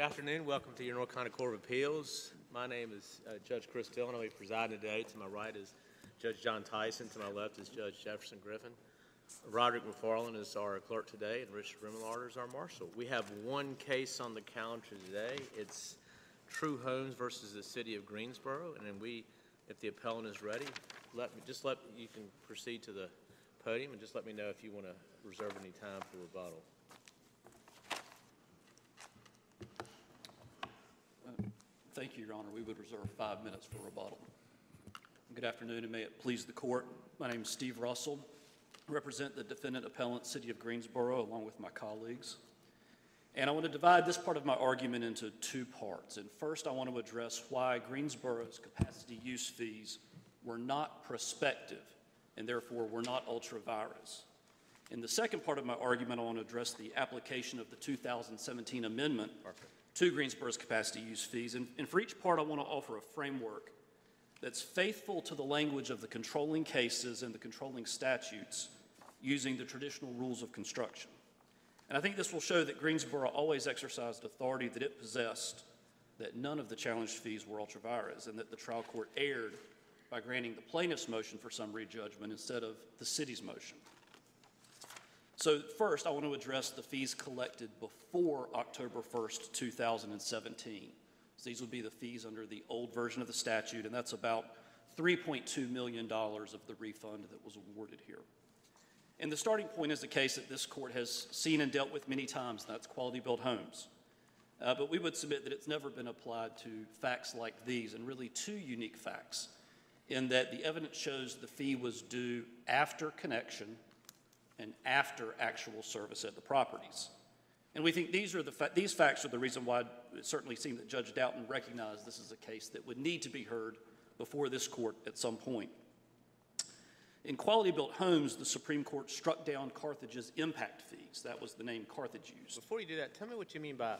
afternoon. Welcome to your North Carolina Court of Appeals. My name is uh, Judge Chris Dillon. I'll be presiding today. To my right is Judge John Tyson. To my left is Judge Jefferson Griffin. Roderick McFarland is our clerk today, and Richard Remillard is our marshal. We have one case on the calendar today. It's True Homes versus the City of Greensboro, and then we, if the appellant is ready, let me just let you can proceed to the podium and just let me know if you want to reserve any time for rebuttal. Thank you, Your Honor. We would reserve five minutes for rebuttal. Good afternoon, and may it please the court. My name is Steve Russell. I represent the defendant appellant, City of Greensboro, along with my colleagues. And I want to divide this part of my argument into two parts. And first, I want to address why Greensboro's capacity use fees were not prospective and therefore were not ultra vires. In the second part of my argument, I want to address the application of the 2017 amendment to Greensboro's capacity use fees. And, and for each part, I want to offer a framework that's faithful to the language of the controlling cases and the controlling statutes using the traditional rules of construction. And I think this will show that Greensboro always exercised authority that it possessed, that none of the challenged fees were ultra vires, and that the trial court erred by granting the plaintiff's motion for summary judgment instead of the city's motion. So, first, I want to address the fees collected before October 1st, 2017. So these would be the fees under the old version of the statute, and that's about $3.2 million of the refund that was awarded here. And the starting point is a case that this court has seen and dealt with many times, that's quality built homes. Uh, but we would submit that it's never been applied to facts like these, and really two unique facts, in that the evidence shows the fee was due after connection and after actual service at the properties. And we think these, are the fa- these facts are the reason why it certainly seemed that Judge Doughton recognized this is a case that would need to be heard before this court at some point. In Quality Built Homes, the Supreme Court struck down Carthage's impact fees. That was the name Carthage used. Before you do that, tell me what you mean by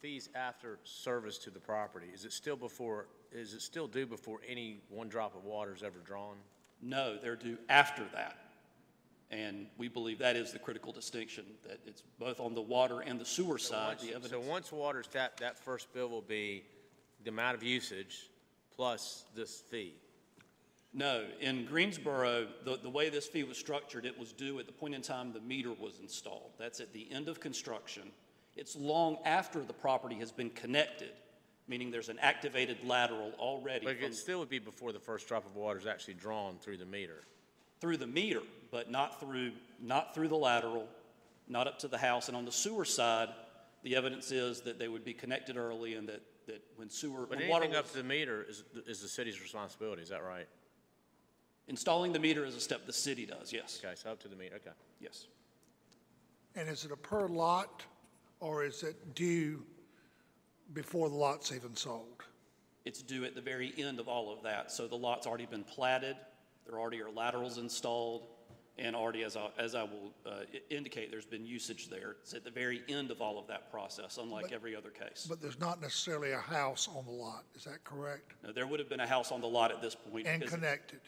fees after service to the property. Is it still before, is it still due before any one drop of water is ever drawn? No, they're due after that. And we believe that is the critical distinction, that it's both on the water and the sewer side, the So evidence. once water's tapped, that first bill will be the amount of usage plus this fee? No, in Greensboro, the, the way this fee was structured, it was due at the point in time the meter was installed. That's at the end of construction. It's long after the property has been connected, meaning there's an activated lateral already But from, it still would be before the first drop of water is actually drawn through the meter. through the meter, but not through, not through the lateral, not up to the house. And on the sewer side, the evidence is that they would be connected early and that, that when sewer, But when water anything up was, to the meter is, is the city's responsibility, is that right? installing the meter is a step the city does, yes, Okay, so up to the meter, okay. yes. And is it a per lot, or is it due before the lot's even sold? It's due at the very end of all of that. So the lot's already been platted, there already are laterals installed, and already, as I, as I will uh, indicate, there's been usage there. It's at the very end of all of that process, unlike every other case. But there's not necessarily a house on the lot, is that correct? Now, There would have been a house on the lot at this point. And because- connected,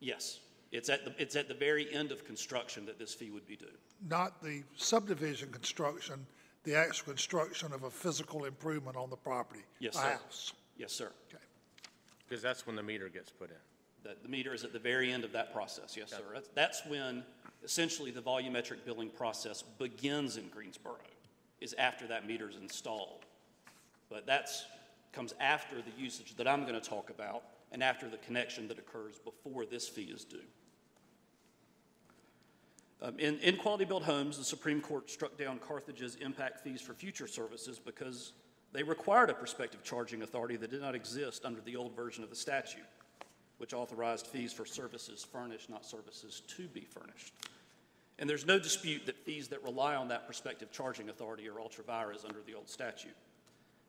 Yes. It's at the, it's at the very end of construction that this fee would be due. not the subdivision construction, the actual construction of a physical improvement on the property? Yes, A sir. house, Yes, sir. okay. Because that's when the meter gets put in. The, the meter is at the very end of that process, yes, sir. That's, that's when essentially the volumetric billing process begins in Greensboro, is after that meter is installed. But that's, comes after the usage that I'm going to talk about and after the connection that occurs before this fee is due. Um, in, in Quality Built Homes, the Supreme Court struck down Carthage's impact fees for future services because they required a prospective charging authority that did not exist under the old version of the statute, which authorized fees for services furnished, not services to be furnished. And there's no dispute that fees that rely on that prospective charging authority are ultra vires under the old statute.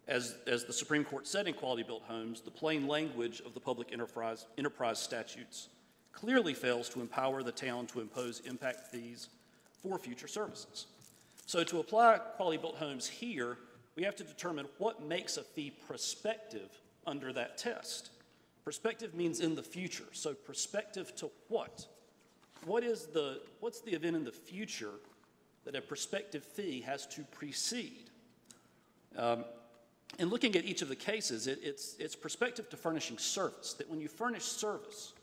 As, as the Supreme Court said in Quality Built Homes, the plain language of the public enterprise, enterprise statutes clearly fails to empower the town to impose impact fees for future services. So to apply Quality Built Homes here, we have to determine what makes a fee prospective under that test. Prospective means in the future. So perspective to what? What is the, what's the event in the future that a prospective fee has to precede? Um, in looking at each of the cases, it, it's, it's perspective to furnishing service, that when you furnish service,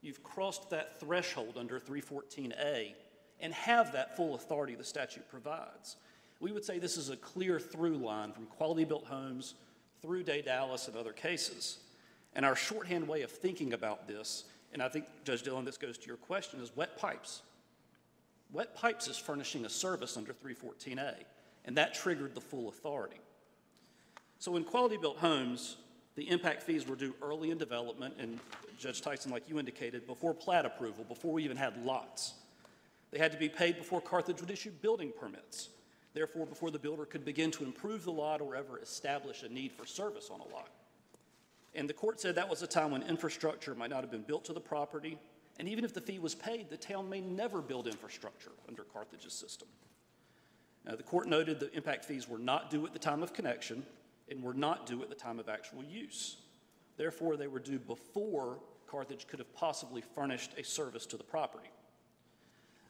you've crossed that threshold under 314A and have that full authority the statute provides. We would say this is a clear through line from quality built homes through Daedalus and other cases. And our shorthand way of thinking about this, and I think, Judge Dillon, this goes to your question, is wet pipes. Wet pipes is furnishing a service under 314A, and that triggered the full authority. So in quality built homes, the impact fees were due early in development, and Judge Tyson, like you indicated, before plat approval, before we even had lots. They had to be paid before Carthage would issue building permits, therefore before the builder could begin to improve the lot or ever establish a need for service on a lot. And the court said that was a time when infrastructure might not have been built to the property, and even if the fee was paid, the town may never build infrastructure under Carthage's system. Now, the court noted the impact fees were not due at the time of connection and were not due at the time of actual use. Therefore, they were due before Carthage could have possibly furnished a service to the property.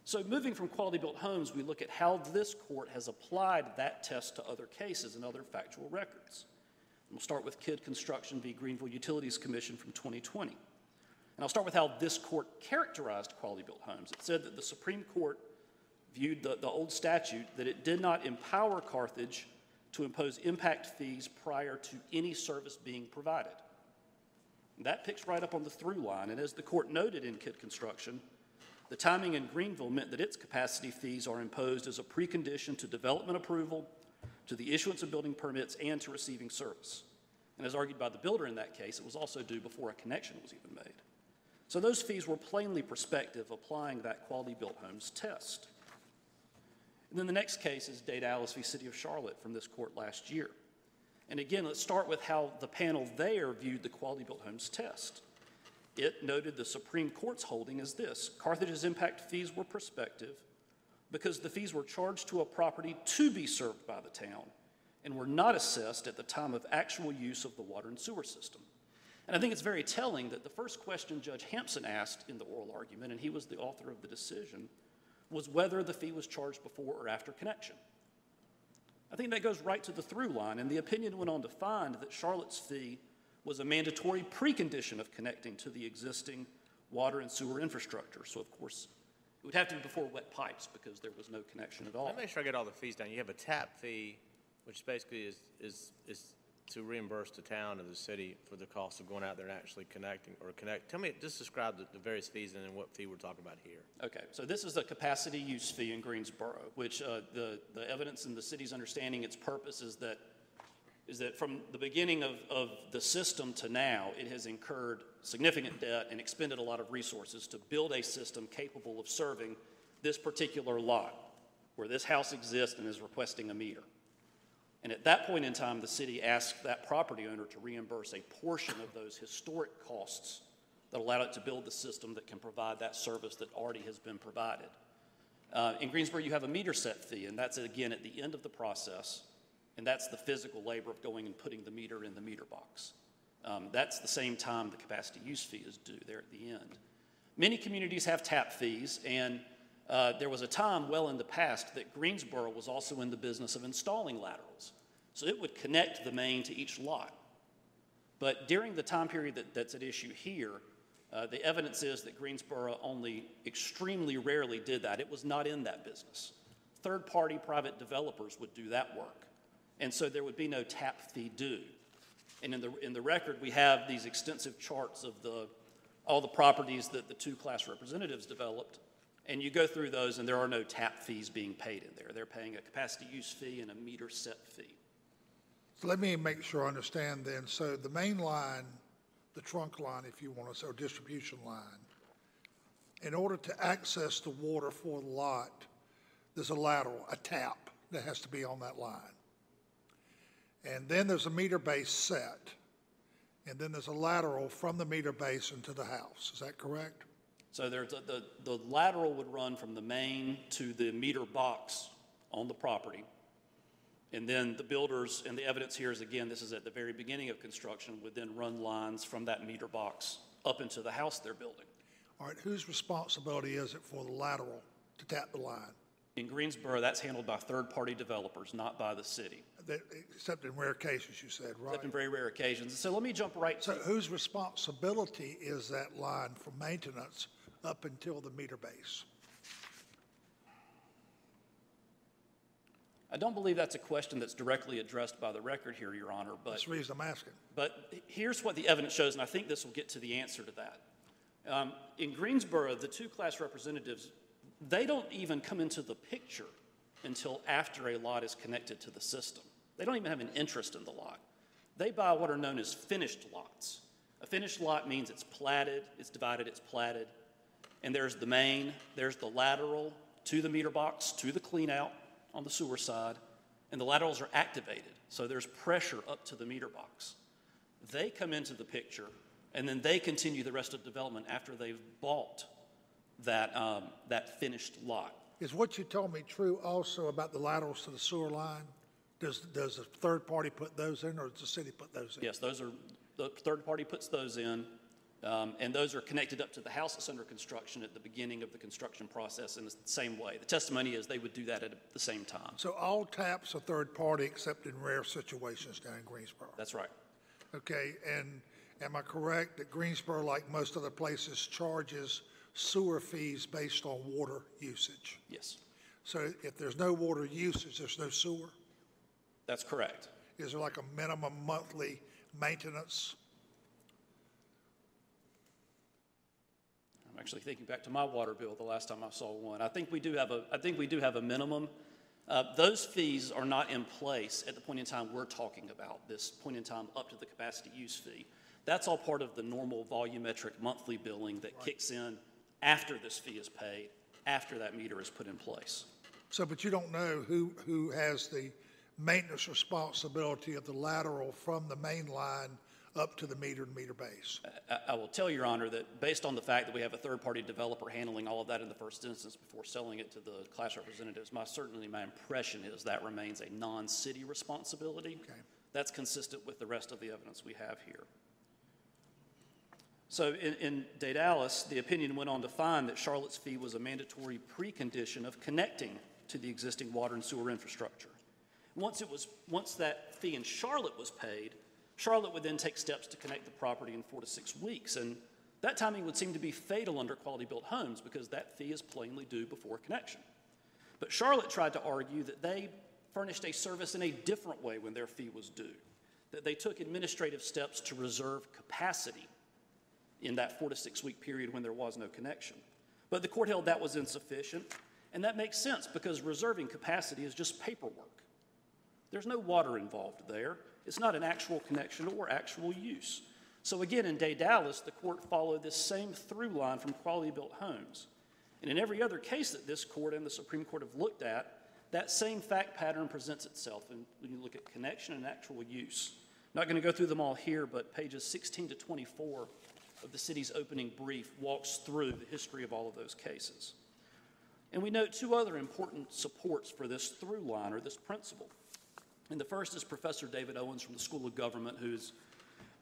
So, moving from quality built homes, we look at how this court has applied that test to other cases and other factual records. We'll start with Kidd Construction v. Greenville Utilities Commission from 2020. And I'll start with how this court characterized quality built homes. It said that the Supreme Court viewed the, the old statute that it did not empower Carthage to impose impact fees prior to any service being provided. And that picks right up on the through line. And as the court noted in Kidd Construction, the timing in Greenville meant that its capacity fees are imposed as a precondition to development approval, to the issuance of building permits, and to receiving service. And as argued by the builder in that case, it was also due before a connection was even made. So those fees were plainly prospective, applying that quality built homes test. And then the next case is Daedalus v. City of Charlotte from this court last year. And again, let's start with how the panel there viewed the quality built homes test. It noted the Supreme Court's holding as this Carthage's impact fees were prospective because the fees were charged to a property to be served by the town and were not assessed at the time of actual use of the water and sewer system. And I think it's very telling that the first question Judge Hampson asked in the oral argument, and he was the author of the decision, was whether the fee was charged before or after connection. I think that goes right to the through line, and the opinion went on to find that Charlotte's fee was a mandatory precondition of connecting to the existing water and sewer infrastructure. So, of course, it would have to be before wet pipes because there was no connection at all. Let me make sure I get all the fees down. You have a tap fee, which basically is, is, is to reimburse the town or the city for the cost of going out there and actually connecting or connect. Tell me, just describe the, the various fees and then what fee we're talking about here. Okay, so this is the capacity use fee in Greensboro, which uh, the, the evidence and the city's understanding its purpose is that, is that from the beginning of, of the system to now, it has incurred significant debt and expended a lot of resources to build a system capable of serving this particular lot where this house exists and is requesting a meter. And at that point in time, the city asked that property owner to reimburse a portion of those historic costs that allowed it to build the system that can provide that service that already has been provided. Uh, in Greensboro, you have a meter set fee, and that's again at the end of the process, and that's the physical labor of going and putting the meter in the meter box. Um, that's the same time the capacity use fee is due there at the end. Many communities have tap fees, and uh, there was a time well in the past that Greensboro was also in the business of installing laterals. So it would connect the main to each lot. But during the time period that, that's at issue here, uh, the evidence is that Greensboro only extremely rarely did that. It was not in that business. Third party private developers would do that work. And so there would be no tap fee due. And in the, in the record, we have these extensive charts of the, all the properties that the two class representatives developed. And you go through those, and there are no tap fees being paid in there. They're paying a capacity use fee and a meter set fee. So let me make sure I understand then. So the main line, the trunk line, if you want to say, or distribution line, in order to access the water for the lot, there's a lateral, a tap that has to be on that line. And then there's a meter base set. And then there's a lateral from the meter base into the house. Is that correct? So there's a, the, the lateral would run from the main to the meter box on the property. And then the builders, and the evidence here is again, this is at the very beginning of construction, would then run lines from that meter box up into the house they're building. All right, whose responsibility is it for the lateral to tap the line? In Greensboro, that's handled by third party developers, not by the city. That, except in rare cases, you said, right? except in very rare occasions. So let me jump right So to, whose responsibility is that line for maintenance up until the meter base? I don't believe that's a question that's directly addressed by the record here, Your Honor, but. That's the reason I'm asking. But here's what the evidence shows, and I think this will get to the answer to that. Um, in Greensboro, the two class representatives, they don't even come into the picture until after a lot is connected to the system. They don't even have an interest in the lot. They buy what are known as finished lots. A finished lot means it's platted, it's divided, it's platted, and there's the main, there's the lateral to the meter box, to the clean out on the sewer side, and the laterals are activated, so there's pressure up to the meter box. They come into the picture, and then they continue the rest of development after they've bought that, um, that finished lot. Is what you told me true also about the laterals to the sewer line? Does, does a third party put those in, or does the city put those in? Yes, those are, the third party puts those in, um, and those are connected up to the house that's under construction at the beginning of the construction process in the same way. The testimony is they would do that at the same time. So all taps are third party except in rare situations down in Greensboro? That's right. Okay, and am I correct that Greensboro, like most other places, charges sewer fees based on water usage? Yes, So if there's no water usage, there's no sewer? That's correct. Is there like a minimum monthly maintenance? I'm actually thinking back to my water bill the last time I saw one. I think we do have a, I think we do have a minimum. Uh, those fees are not in place at the point in time we're talking about, this point in time up to the capacity use fee. That's all part of the normal volumetric monthly billing that kicks in after this fee is paid, after that meter is put in place. So, but you don't know who, who has the maintenance responsibility of the lateral from the main line up to the meter and meter base? I, I will tell Your Honor that based on the fact that we have a third-party developer handling all of that in the first instance before selling it to the class representatives, my, certainly my impression is that remains a non-city responsibility. Okay. That's consistent with the rest of the evidence we have here. So in, in Daedalus, the opinion went on to find that Charlotte's fee was a mandatory precondition of connecting to the existing water and sewer infrastructure. Once it was, once that fee in Charlotte was paid, Charlotte would then take steps to connect the property in four to six weeks. And that timing would seem to be fatal under quality built homes because that fee is plainly due before connection. But Charlotte tried to argue that they furnished a service in a different way when their fee was due, that they took administrative steps to reserve capacity in that four to six week period when there was no connection. But the court held that was insufficient, and that makes sense because reserving capacity is just paperwork. There's no water involved there. It's not an actual connection or actual use. So again, in Daedalus, the court followed this same through line from quality built homes. And in every other case that this court and the Supreme Court have looked at, that same fact pattern presents itself and when you look at connection and actual use. I'm not going to go through them all here, but pages 16 to 24 of the city's opening brief walks through the history of all of those cases. And we note two other important supports for this through line or this principle. And the first is Professor David Owens from the School of Government, who's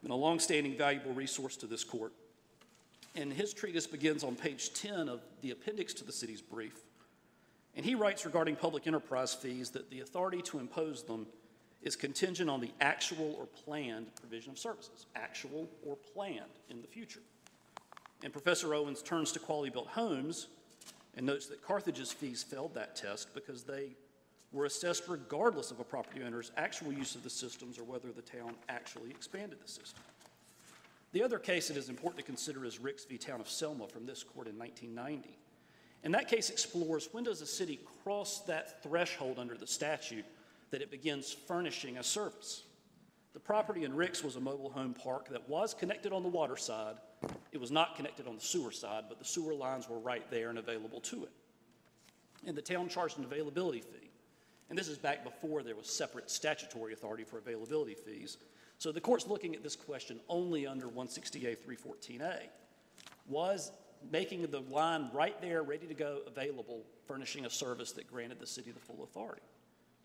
been a longstanding valuable resource to this court. And his treatise begins on page 10 of the appendix to the city's brief. And he writes regarding public enterprise fees that the authority to impose them is contingent on the actual or planned provision of services, actual or planned in the future. And Professor Owens turns to quality built homes and notes that Carthage's fees failed that test because they were assessed regardless of a property owner's actual use of the systems or whether the town actually expanded the system. The other case that is important to consider is Ricks v. Town of Selma from this court in 1990. And that case explores when does a city cross that threshold under the statute that it begins furnishing a service. The property in Ricks was a mobile home park that was connected on the water side. It was not connected on the sewer side, but the sewer lines were right there and available to it. And the town charged an availability fee. And this is back before there was separate statutory authority for availability fees. So the court's looking at this question only under 160A 314A. Was making the line right there, ready to go, available, furnishing a service that granted the city the full authority?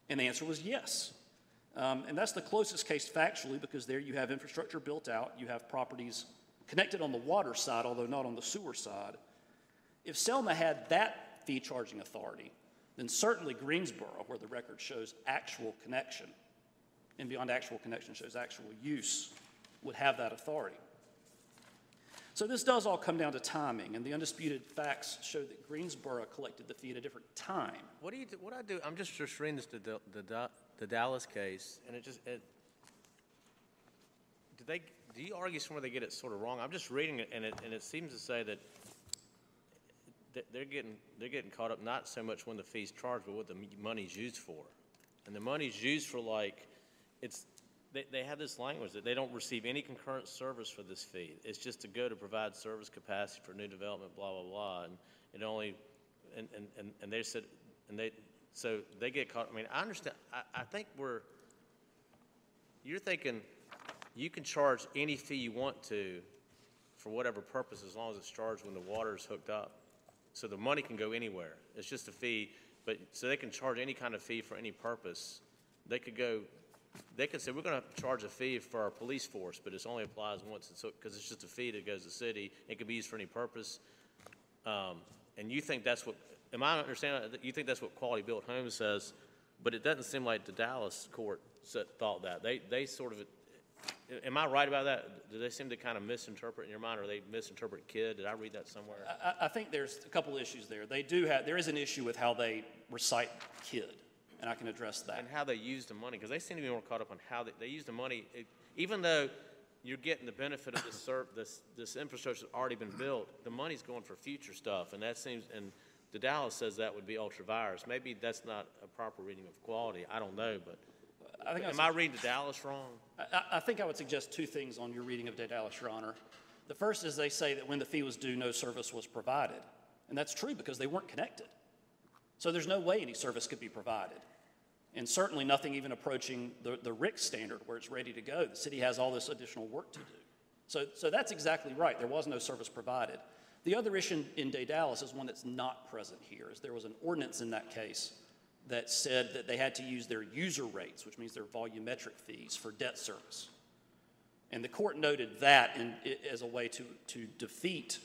And the answer was yes. Um, and that's the closest case factually because there you have infrastructure built out, you have properties connected on the water side, although not on the sewer side. If Selma had that fee charging authority, then certainly Greensboro, where the record shows actual connection, and beyond actual connection shows actual use, would have that authority. So this does all come down to timing, and the undisputed facts show that Greensboro collected the fee at a different time. What do you, what I do, I'm just, just reading this, the, the, the Dallas case, and it just, it, do they, do you argue somewhere they get it sort of wrong? I'm just reading it, and it, and it seems to say that they're getting, they're getting caught up not so much when the fee's charged, but what the money's used for. And the money's used for like, it's, they, they have this language that they don't receive any concurrent service for this fee. It's just to go to provide service capacity for new development, blah, blah, blah, and it only, and, and, and, and they said, and they, so they get caught, I mean, I understand, I, I think we're, you're thinking you can charge any fee you want to for whatever purpose, as long as it's charged when the water is hooked up. So the money can go anywhere. It's just a fee, but, so they can charge any kind of fee for any purpose. They could go, they could say, we're gonna charge a fee for our police force, but it only applies once, it's, because it's just a fee that goes to the city. It could be used for any purpose. Um, and you think that's what, am I understanding, that you think that's what Quality Built Homes says, but it doesn't seem like the Dallas court thought that. They, they sort of, am I right about that? Do they seem to kind of misinterpret in your mind, or they misinterpret Kidd? Did I read that somewhere? I, I think there's a couple issues there. They do have, there is an issue with how they recite Kidd, and I can address that. And how they use the money, because they seem to be more caught up on how they, they use the money, it- even though you're getting the benefit of this ser, this, this infrastructure's already been built, the money's going for future stuff, and that seems, and the Dallas says that would be ultra vires. Maybe that's not a proper reading of quality, I don't know, but, I think am I reading the Dallas wrong? I, I- I think I would suggest two things on your reading of Daedalus, Your Honor. The first is they say that when the fee was due, no service was provided. And that's true because they weren't connected. So there's no way any service could be provided. And certainly nothing even approaching the, the RIC standard where it's ready to go. The city has all this additional work to do. So, so that's exactly right. There was no service provided. The other issue in Daedalus is one that's not present here, is there was an ordinance in that case that said that they had to use their user rates, which means their volumetric fees for debt service. And the court noted that in, as a way to, to defeat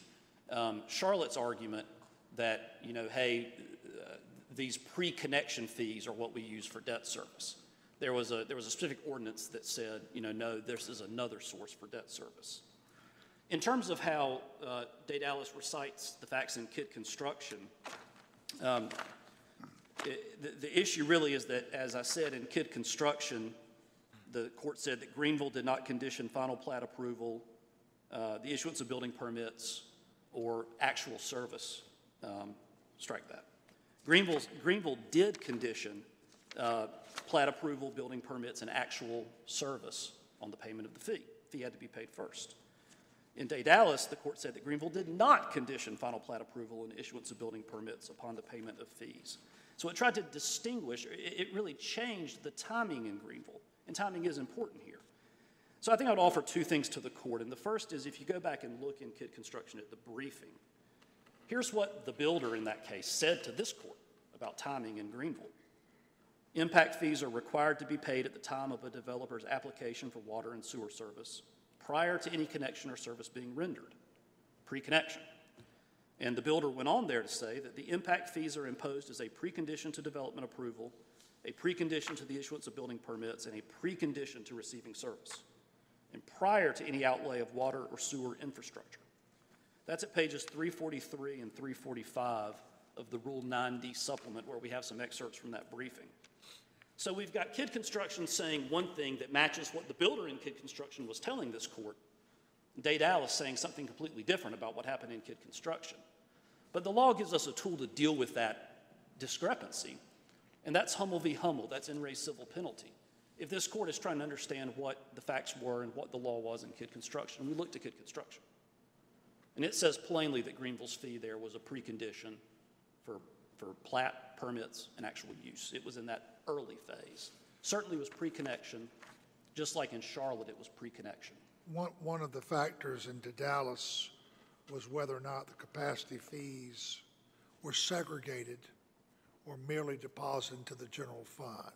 um, Charlotte's argument that, you know, hey, uh, these pre-connection fees are what we use for debt service. There was a, there was a specific ordinance that said, you know, no, this is another source for debt service. In terms of how uh, Dallas recites the facts in Kidd construction, um, the, the issue really is that, as I said, in Kidd construction, the court said that Greenville did not condition final plat approval, uh, the issuance of building permits, or actual service. Um, Strike that. Greenville's, Greenville did condition uh, plat approval, building permits, and actual service on the payment of the fee. Fee had to be paid first. In Daedalus, the court said that Greenville did not condition final plat approval and issuance of building permits upon the payment of fees. So it tried to distinguish, it, really changed the timing in Greenville, and timing is important here. So I think I would offer two things to the court, and the first is if you go back and look in Kidd construction at the briefing, here's what the builder in that case said to this court about timing in Greenville. Impact fees are required to be paid at the time of a developer's application for water and sewer service prior to any connection or service being rendered, pre-connection. And the builder went on there to say that the impact fees are imposed as a precondition to development approval, a precondition to the issuance of building permits, and a precondition to receiving service, and prior to any outlay of water or sewer infrastructure. That's at pages 343 and 345 of the Rule 9D supplement, where we have some excerpts from that briefing. So we've got Kidd Construction saying one thing that matches what the builder in Kidd Construction was telling this court. Daedalus saying something completely different about what happened in Kidd Construction. But the law gives us a tool to deal with that discrepancy, and that's Hummel v. Hummel. That's in re civil penalty. If this court is trying to understand what the facts were and what the law was in Kidd Construction, we look to Kidd Construction. And it says plainly that Greenville's fee there was a precondition for, for plat, permits, and actual use. It was in that early phase. Certainly was pre-connection, just like in Charlotte, it was pre-connection. One, one of the factors in Dallas was whether or not the capacity fees were segregated or merely deposited into the general fund.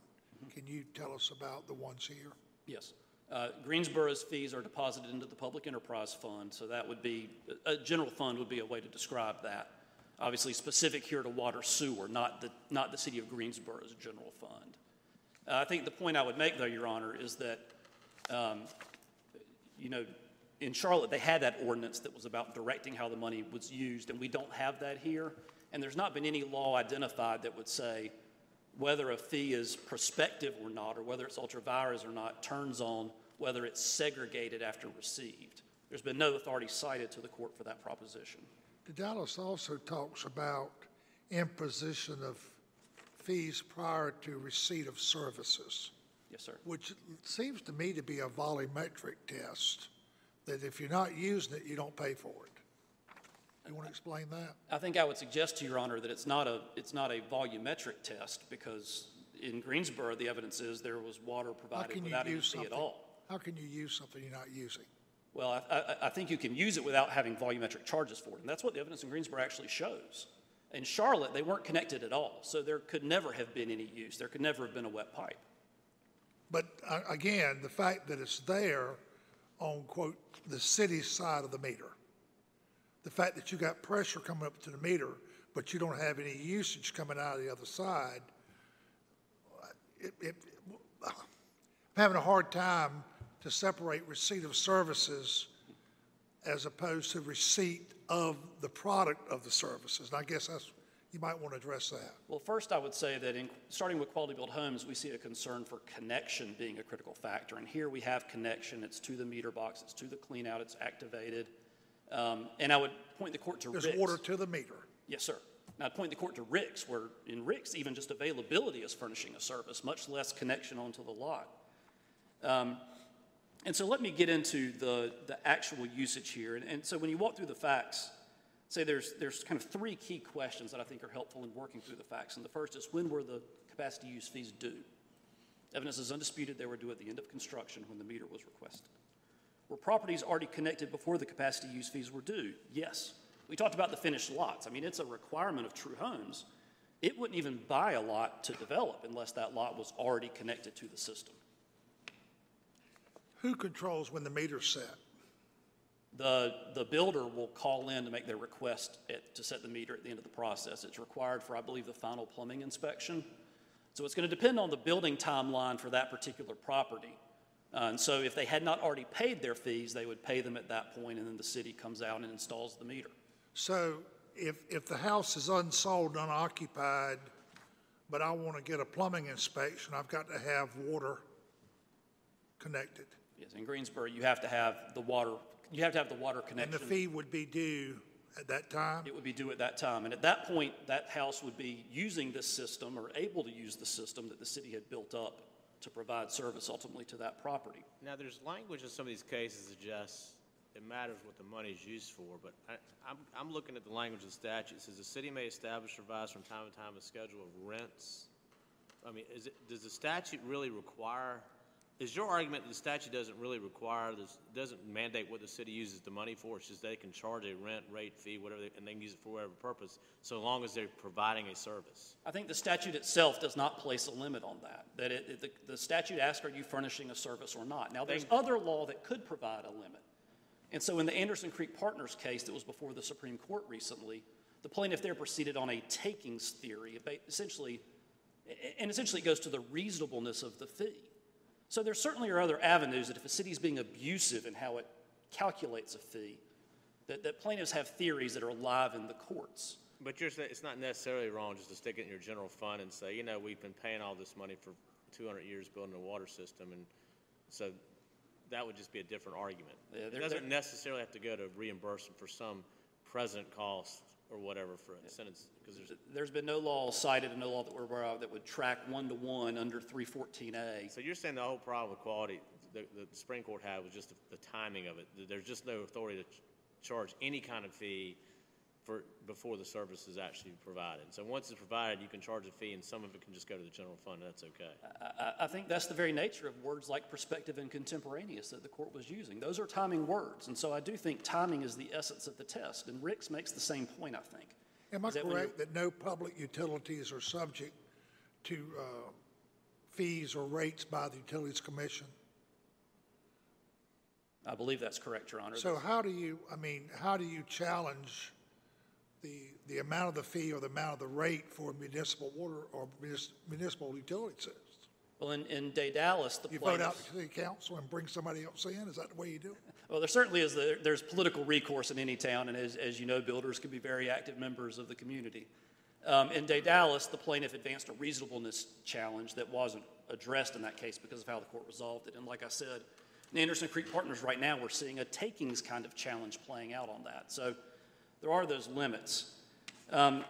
Can you tell us about the ones here? Yes. Uh, Greensboro's fees are deposited into the Public Enterprise Fund, so that would be, a general fund would be a way to describe that. Obviously, specific here to water sewer, not the, not the city of Greensboro's general fund. Uh, I think the point I would make, though, Your Honor, is that, um, you know, in Charlotte, they had that ordinance that was about directing how the money was used, and we don't have that here. And there's not been any law identified that would say whether a fee is prospective or not, or whether it's ultra vires or not, turns on whether it's segregated after received. There's been no authority cited to the court for that proposition. The Dallas also talks about imposition of fees prior to receipt of services, Yes, sir. which seems to me to be a volumetric test, that if you're not using it, you don't pay for it. You want to explain that? I think I would suggest to Your Honor that it's not a, it's not a volumetric test because in Greensboro, the evidence is there was water provided without any use fee at all. How can you use something you're not using? Well, I, I, I think you can use it without having volumetric charges for it, and that's what the evidence in Greensboro actually shows. In Charlotte, they weren't connected at all, so there could never have been any use. There could never have been a wet pipe. But uh, again, the fact that it's there on, quote, the city side of the meter, the fact that you got pressure coming up to the meter, but you don't have any usage coming out of the other side, it, it, I'm having a hard time to separate receipt of services as opposed to receipt of the product of the services. And I guess that's, you might want to address that. Well, first, I would say that in, starting with quality built homes, we see a concern for connection being a critical factor. And here we have connection. It's to the meter box, it's to the clean out, it's activated. Um, and I would point the court to There's Rick's. water to the meter. Yes, sir. And I'd point the court to Rick's, where in Rick's, even just availability is furnishing a service, much less connection onto the lot. Um, and so let me get into the, the actual usage here. And, and so when you walk through the facts, say there's, there's kind of three key questions that I think are helpful in working through the facts. And the first is when were the capacity use fees due? Evidence is undisputed they were due at the end of construction when the meter was requested. Were properties already connected before the capacity use fees were due? Yes. We talked about the finished lots. I mean, it's a requirement of true homes. It wouldn't even buy a lot to develop unless that lot was already connected to the system. Who controls when the meter's set? The, the builder will call in to make their request at, to set the meter at the end of the process. It's required for, I believe, the final plumbing inspection. So it's going to depend on the building timeline for that particular property. Uh, and so if they had not already paid their fees, they would pay them at that point, and then the city comes out and installs the meter. So if, if the house is unsold, unoccupied, but I want to get a plumbing inspection, I've got to have water connected. Yes, in Greensboro, you have to have the water, you have to have the water connection. And the fee would be due at that time? It would be due at that time. And at that point, that house would be using this system or able to use the system that the city had built up to provide service ultimately to that property. Now, there's language in some of these cases that suggests it matters what the money is used for, but I, I'm, I'm looking at the language of the statute. It says the city may establish or revise from time to time a schedule of rents. I mean, is it, does the statute really require, is your argument that the statute doesn't really require, this, doesn't mandate what the city uses the money for? It's just they can charge a rent, rate, fee, whatever, they- and they can use it for whatever purpose, so long as they're providing a service? I think the statute itself does not place a limit on that, that it, it- the, the statute asks, are you furnishing a service or not? Now, there's Thank- other law that could provide a limit. And so in the Anderson Creek Partners case that was before the Supreme Court recently, the plaintiff there proceeded on a takings theory, essentially, and essentially it goes to the reasonableness of the fee. So there certainly are other avenues that if a city is being abusive in how it calculates a fee, that, that plaintiffs have theories that are alive in the courts. But you're saying it's not necessarily wrong just to stick it in your general fund and say, you know, we've been paying all this money for 200 years building a water system, and so that would just be a different argument. Yeah, It doesn't necessarily have to go to reimbursement for some present cost or whatever for a sentence, because there's, There's been no law cited and no law that we're aware of that would track one-to-one under 314A. so you're saying the whole problem with quality, the, the Supreme Court had was just the, the timing of it. There's just no authority to ch- charge any kind of fee for, before the service is actually provided. So once it's provided, you can charge a fee, and some of it can just go to the general fund, and that's okay. I, I- I think that's the very nature of words like prospective and contemporaneous that the court was using. Those are timing words, and so I do think timing is the essence of the test, and Ricks makes the same point, I think. Am I that correct that no public utilities are subject to uh, fees or rates by the Utilities Commission? I believe that's correct, Your Honor. So how do you, I mean, how do you challenge the, the amount of the fee or the amount of the rate for municipal water or munis- municipal utility systems? Well, in, in Dallas, the You vote out plaintiff, the city council and bring somebody else in? Is that the way you do it? well, there certainly is, there- there's political recourse in any town, and as, as you know, builders can be very active members of the community. Um, in Dallas, the plaintiff advanced a reasonableness challenge that wasn't addressed in that case because of how the court resolved it. And like I said, in Anderson Creek Partners right now, we're seeing a takings kind of challenge playing out on that. So there are those limits. Um,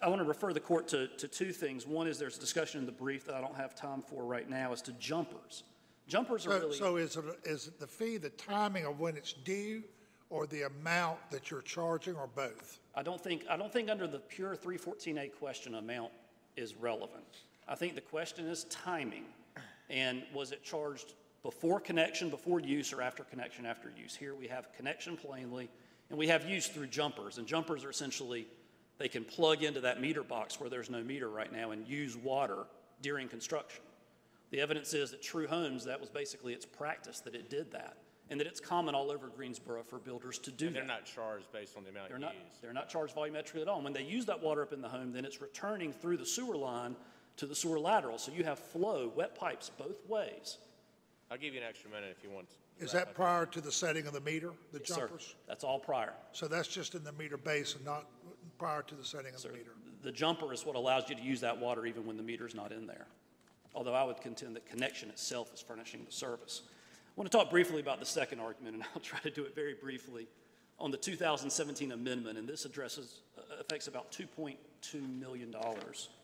I want to refer the court to, to two things. One is there's a discussion in the brief that I don't have time for right now as to jumpers. Jumpers are So, really. so is it, is it the fee, the timing of when it's due, or the amount that you're charging, or both? I don't think, I don't think under the pure 314A question amount is relevant. I think the question is timing. And was it charged before connection, before use, or after connection, after use? Here we have connection plainly, and we have use through jumpers. And jumpers are essentially, they can plug into that meter box where there's no meter right now and use water during construction. The evidence is that True Homes, that was basically its practice, that it did that, and that it's common all over Greensboro for builders to do And that. they're not charged based on the amount They're you not, use. they're not charged volumetrically at all. And when they use that water up in the home, then it's returning through the sewer line to the sewer lateral. So you have flow, wet pipes both ways. I'll give you an extra minute if you want. Is that prior to the setting of the meter, the Yes, sir. jumpers? That's all prior. So that's just in the meter base and not prior to the setting of the meter? The jumper is what allows you to use that water even when the meter's not in there. Although I would contend that connection itself is furnishing the service. I want to talk briefly about the second argument, and I'll try to do it very briefly, on the 2017 amendment, and this addresses, uh, affects about $2.2 million,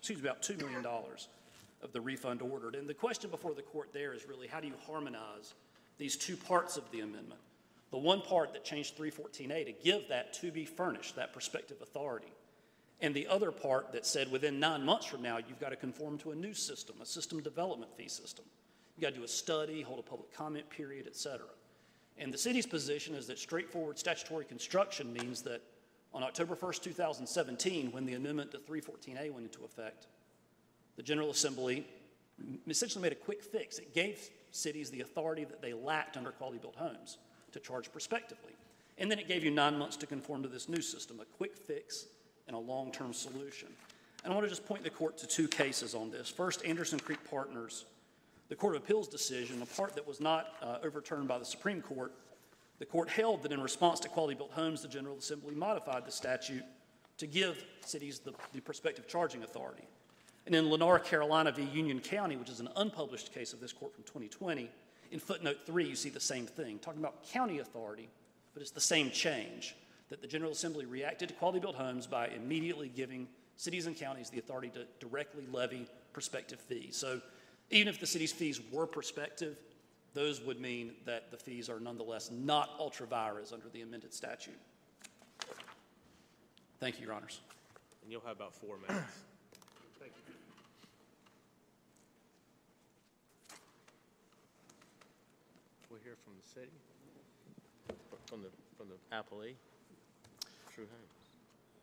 excuse me, about $2 million of the refund ordered. And the question before the court there is really, how do you harmonize these two parts of the amendment? The one part that changed 314A to give that to be furnished, that prospective authority, and the other part that said within nine months from now, you've got to conform to a new system, a system development fee system. You've got to do a study, hold a public comment period, et cetera. And the city's position is that straightforward statutory construction means that on October 1st, 2017, when the amendment to 314A went into effect, the General Assembly essentially made a quick fix. It gave cities the authority that they lacked under quality built homes to charge prospectively. And then it gave you nine months to conform to this new system, a quick fix and a long-term solution. And I want to just point the court to two cases on this. First, Anderson Creek Partners, the Court of Appeals decision, a part that was not uh, overturned by the Supreme Court, the court held that in response to quality built homes, the General Assembly modified the statute to give cities the, the prospective charging authority. And in Lennar, Carolina v. Union County, which is an unpublished case of this court from 2020, in footnote three, you see the same thing, talking about county authority, but it's the same change that the General Assembly reacted to quality built homes by immediately giving cities and counties the authority to directly levy prospective fees. So even if the city's fees were prospective, those would mean that the fees are nonetheless not ultra vires under the amended statute. Thank you, Your Honors. And you'll have about four minutes. Thank you. We'll hear from the city, from the, from the appellee, True Homes.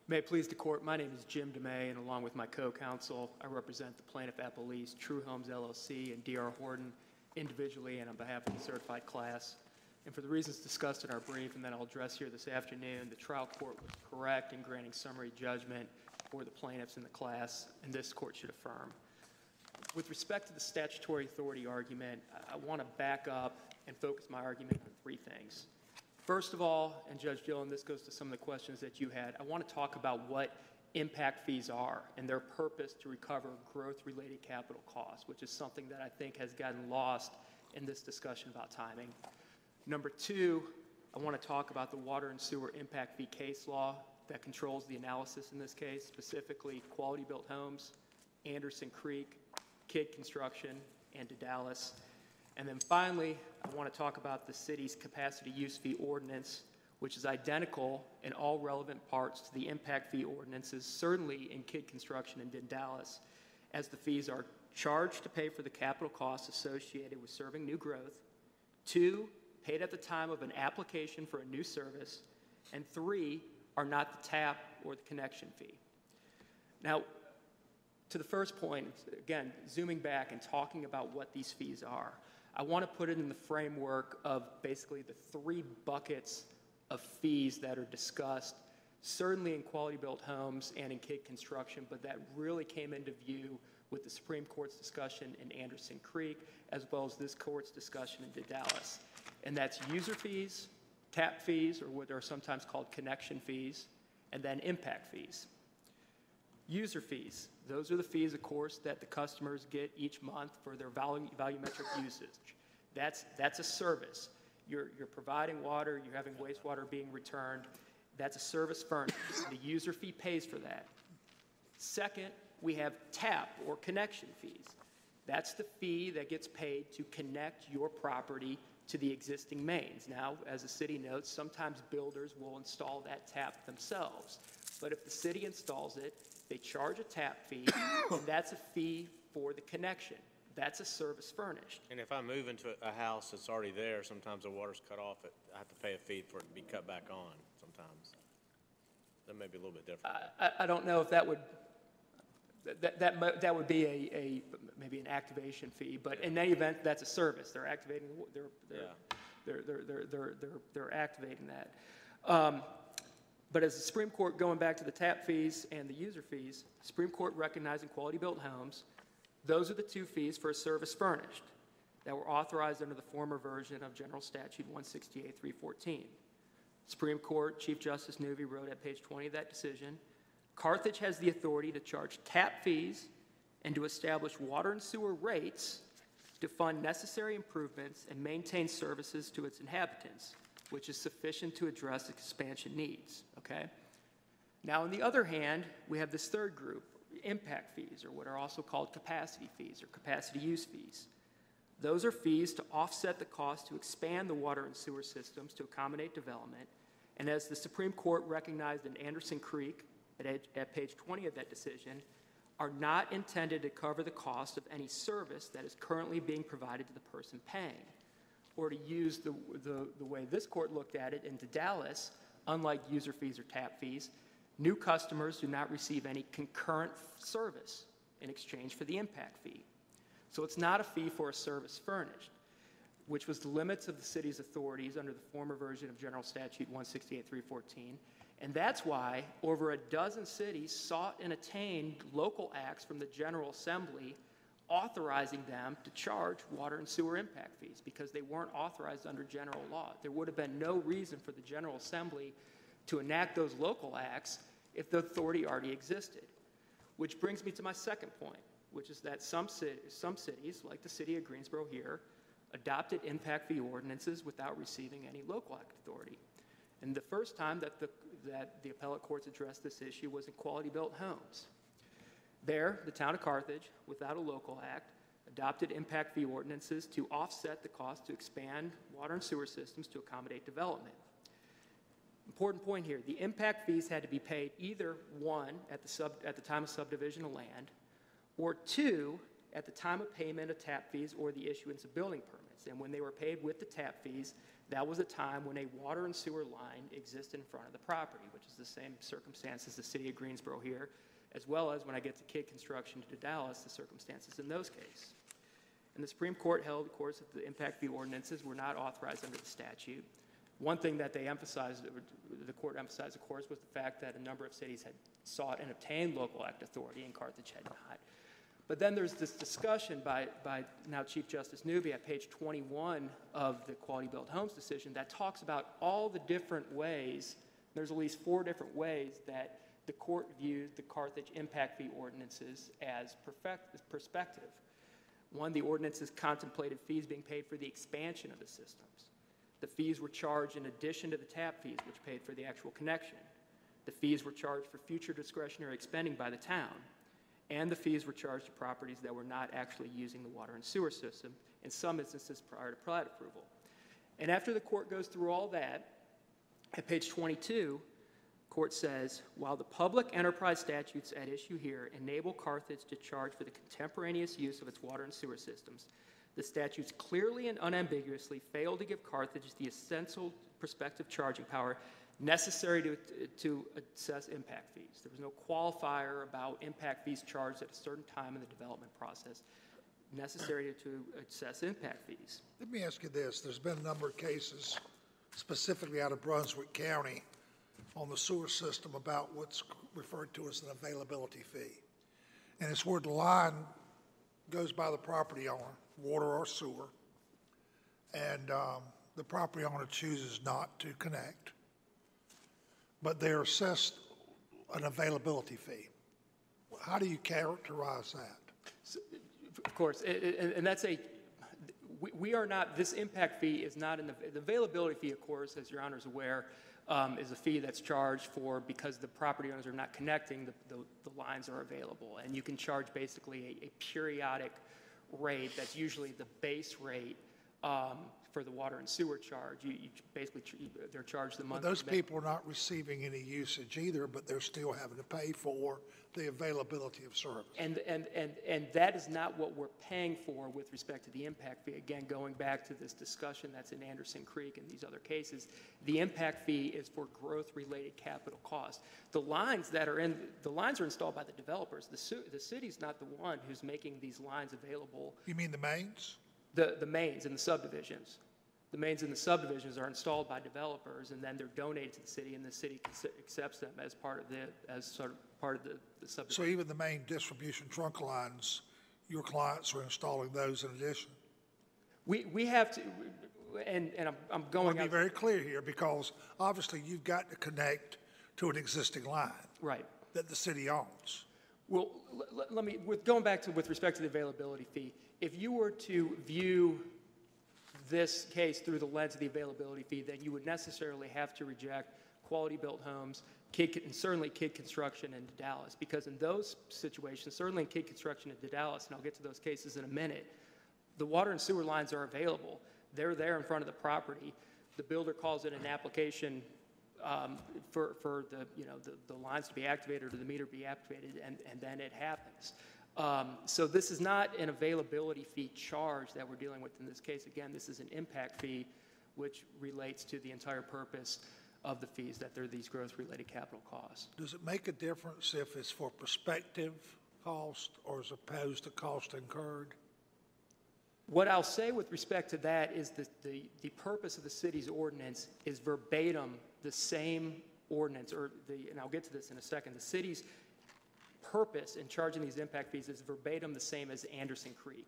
May it please the court, my name is Jim DeMay, and along with my co-counsel, I represent the plaintiff appellees True Homes LLC and DR Horton individually and on behalf of the certified class. And for the reasons discussed in our brief, and that I'll address here this afternoon, the trial court was correct in granting summary judgment for the plaintiffs in the class, and this court should affirm. With respect to the statutory authority argument, I- I want to back up and focus my argument on three things. First of all, and Judge Dillon, this goes to some of the questions that you had, I want to talk about what impact fees are and their purpose to recover growth-related capital costs, which is something that I think has gotten lost in this discussion about timing. Number two, I want to talk about the water and sewer impact fee case law that controls the analysis in this case, specifically Quality Built Homes, Anderson Creek, Kidd Construction, and Dallas. And then finally, I want to talk about the city's capacity use fee ordinance, which is identical in all relevant parts to the impact fee ordinances, certainly in Kidd Construction and in Dallas, as the fees are charged to pay for the capital costs associated with serving new growth, two, paid at the time of an application for a new service, and three, are not the tap or the connection fee. Now, to the first point, again, zooming back and talking about what these fees are, I want to put it in the framework of basically the three buckets of fees that are discussed, certainly in quality built homes and in Kidd construction, but that really came into view with the Supreme Court's discussion in Anderson Creek, as well as this court's discussion in Dallas. And that's user fees, tap fees, or what are sometimes called connection fees, and then impact fees. User fees, those are the fees, of course, that the customers get each month for their volume, volumetric usage. That's, that's a service. You're, you're providing water, you're having wastewater being returned. That's a service furnished. The user fee pays for that. Second, we have tap or connection fees. That's the fee that gets paid to connect your property to the existing mains. Now, as the city notes, sometimes builders will install that tap themselves. But if the city installs it, they charge a tap fee, and that's a fee for the connection. That's a service furnished. And if I move into a house that's already there, sometimes the water's cut off, it- I have to pay a fee for it to be cut back on sometimes. That may be a little bit different. I, I don't know if that would, that, that, that would be a, a, maybe an activation fee, but in any event, that's a service. They're activating, they're, they're, Yeah. they're, they're, they're, they're, they're, they're activating that. Um, But as the Supreme Court, going back to the tap fees and the user fees, Supreme Court recognizing quality-built homes, those are the two fees for a service furnished that were authorized under the former version of General Statute 160A-314. Supreme Court Chief Justice Newby wrote at page 20 of that decision, Carthage has the authority to charge tap fees and to establish water and sewer rates to fund necessary improvements and maintain services to its inhabitants, which is sufficient to address expansion needs, okay? Now, on the other hand, we have this third group, impact fees, or what are also called capacity fees or capacity use fees. Those are fees to offset the cost to expand the water and sewer systems to accommodate development. And as the Supreme Court recognized in Anderson Creek at, at page 20 of that decision, are not intended to cover the cost of any service that is currently being provided to the person paying. Or to use the, the, the way this court looked at it into Daedalus, unlike user fees or tap fees, new customers do not receive any concurrent service in exchange for the impact fee. So it's not a fee for a service furnished, which was the limits of the city's authorities under the former version of General Statute 160A-314. And that's why over a dozen cities sought and attained local acts from the General Assembly authorizing them to charge water and sewer impact fees because they weren't authorized under general law. There would have been no reason for the General Assembly to enact those local acts if the authority already existed. Which brings me to my second point, which is that some cities, some cities, like the city of Greensboro here, adopted impact fee ordinances without receiving any local act authority. And the first time that the, that the appellate courts addressed this issue was in Quality Built Homes. There, the town of Carthage, without a local act, adopted impact fee ordinances to offset the cost to expand water and sewer systems to accommodate development. Important point here, the impact fees had to be paid either, one, at the sub, at the time of subdivision of land, or two, at the time of payment of tap fees or the issuance of building permits. And when they were paid with the tap fees, that was a time when a water and sewer line existed in front of the property, which is the same circumstance as the city of Greensboro here, as well as when I get to Kidd Construction to Daedalus, the circumstances in those cases. And the Supreme Court held, of course, that the impact fee ordinances were not authorized under the statute. One thing that they emphasized, the court emphasized, of course, was the fact that a number of cities had sought and obtained local act authority, and Carthage had not. But then there's this discussion by, by now Chief Justice Newby at page 21 of the Quality Built Homes decision that talks about all the different ways, there's at least four different ways that the court viewed the Carthage impact fee ordinances as perfect, perspective. One, the ordinances contemplated fees being paid for the expansion of the systems. The fees were charged in addition to the tap fees, which paid for the actual connection. The fees were charged for future discretionary expending by the town. And the fees were charged to properties that were not actually using the water and sewer system, in some instances prior to plat approval. And after the court goes through all that, at page 22, court says, while the public enterprise statutes at issue here enable Carthage to charge for the contemporaneous use of its water and sewer systems, the statutes clearly and unambiguously fail to give Carthage the essential prospective charging power necessary to, to assess impact fees. There was no qualifier about impact fees charged at a certain time in the development process necessary to assess impact fees. Let me ask you this, there's been a number of cases, specifically out of Brunswick County, on the sewer system about what's referred to as an availability fee. and it's where the line goes by the property owner, water or sewer, and um, the property owner chooses not to connect, but they're assessed an availability fee. How do you characterize that? Of course, and, that's a, we, are not, this impact fee is not in the, availability fee, of course, as your honor's aware, um, is a fee that's charged for, because the property owners are not connecting, the, the, the lines are available. And you can charge basically a, a periodic rate, that's usually the base rate, um, for the water and sewer charge. You, you basically, they're charged the But monthly. those people are not receiving any usage either, but they're still having to pay for the availability of service. And, and, and, and that is not what we're paying for with respect to the impact fee. Again, going back to this discussion that's in Anderson Creek and these other cases, the impact fee is for growth-related capital costs. The lines that are in, the lines are installed by the developers. The, the city's not the one who's making these lines available. You mean the mains? The, the mains and the subdivisions. The mains and the subdivisions are installed by developers, and then they're donated to the city, and the city acce- accepts them as part of the, as sort of part of the the subdivision. So even the main distribution trunk lines, your clients are installing those in addition? We, we have to, and, and I'm, I'm I going to out, be very clear here, because obviously you've got to connect to an existing line right. that the city owns. Well, l- l- let me, with, going back to, with respect to the availability fee, if you were to view this case through the lens of the availability fee, then you would necessarily have to reject quality-built homes, Kidd, and certainly Kidd construction in Daedalus, because in those situations, certainly in Kidd construction in Daedalus, and I'll get to those cases in a minute, the water and sewer lines are available. They're there in front of the property. The builder calls it an application um, for, for the, you know, the, the lines to be activated or the meter to be activated, and, and then it happens. Um, So this is not an availability fee charge that we're dealing with in this case. Again, this is an impact fee, which relates to the entire purpose of the fees, that they're these growth-related capital costs. Does it make a difference if it's for prospective cost or as opposed to cost incurred? What I'll say with respect to that is that the, the purpose of the city's ordinance is verbatim the same ordinance, or the, and I'll get to this in a second, the city's purpose in charging these impact fees is verbatim the same as Anderson Creek.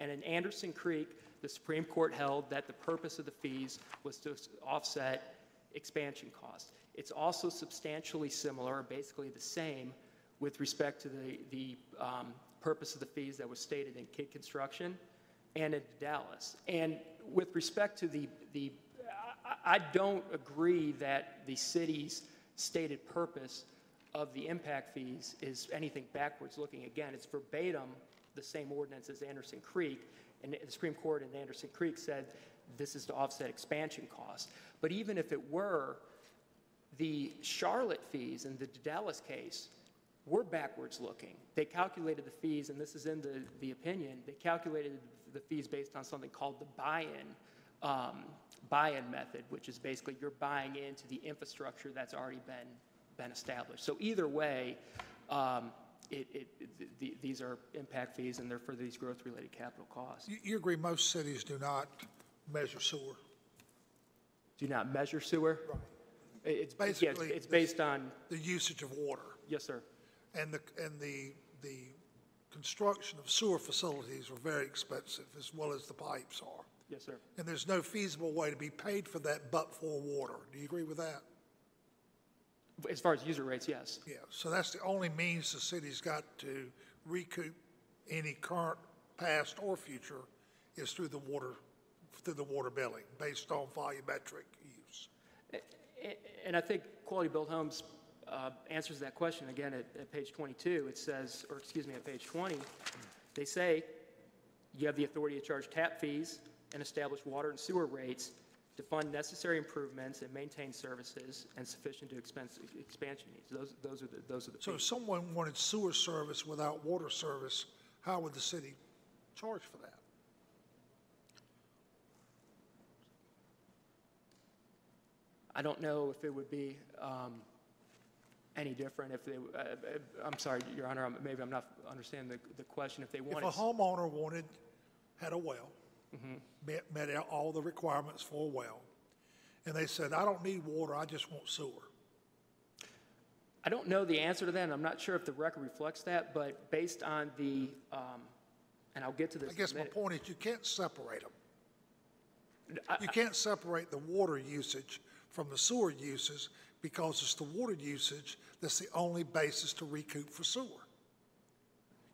And in Anderson Creek, the Supreme Court held that the purpose of the fees was to offset expansion costs. It's also substantially similar, or basically the same, with respect to the, the um, purpose of the fees that was stated in kid construction and in Daedalus. And with respect to the, the, I, I don't agree that the city's stated purpose of the impact fees is anything backwards looking. Again, it's verbatim the same ordinance as Anderson Creek, and the Supreme Court in Anderson Creek said this is to offset expansion costs. But even if it were, the Charlotte fees in the Daedalus case were backwards looking. They calculated the fees, and this is in the, the opinion, they calculated the fees based on something called the buy-in, um, buy-in method, which is basically you're buying into the infrastructure that's already been, been established. So either way, um, it, it, it- the- these are impact fees, and they're for these growth-related capital costs. You, you agree most cities do not measure sewer? Do not measure sewer? Right. It's, yeah, it's- it's based on, The usage of water yes, sir. and the, and the, the construction of sewer facilities are very expensive as well as the pipes are. Yes, sir. And there's no feasible way to be paid for that but for water. Do you agree with that? As far as user rates, yes. Yeah, so that's the only means the city's got to recoup any current, past, or future is through the water, through the water billing, based on volumetric use. And I think Quality Built Homes uh, answers that question again at, at page 22. It says, or excuse me, at page 20, they say you have the authority to charge tap fees and establish water and sewer rates to fund necessary improvements and maintain services and sufficient to expense, expansion needs. Those, those are the, those are the So if someone wanted sewer service without water service, how would the city charge for that? I don't know if it would be um, any different if they, uh, uh, I'm sorry, Your Honor, maybe I'm not understanding the, the question. If they wanted. If a homeowner wanted, had a well, met, met out all the requirements for a well, and they said, I don't need water, I just want sewer. I don't know the answer to that, and I'm not sure if the record reflects that, but based on the, um, and I'll get to this I in a guess my point is you can't separate them. I- You can't separate the water usage from the sewer uses because it's the water usage that's the only basis to recoup for sewer.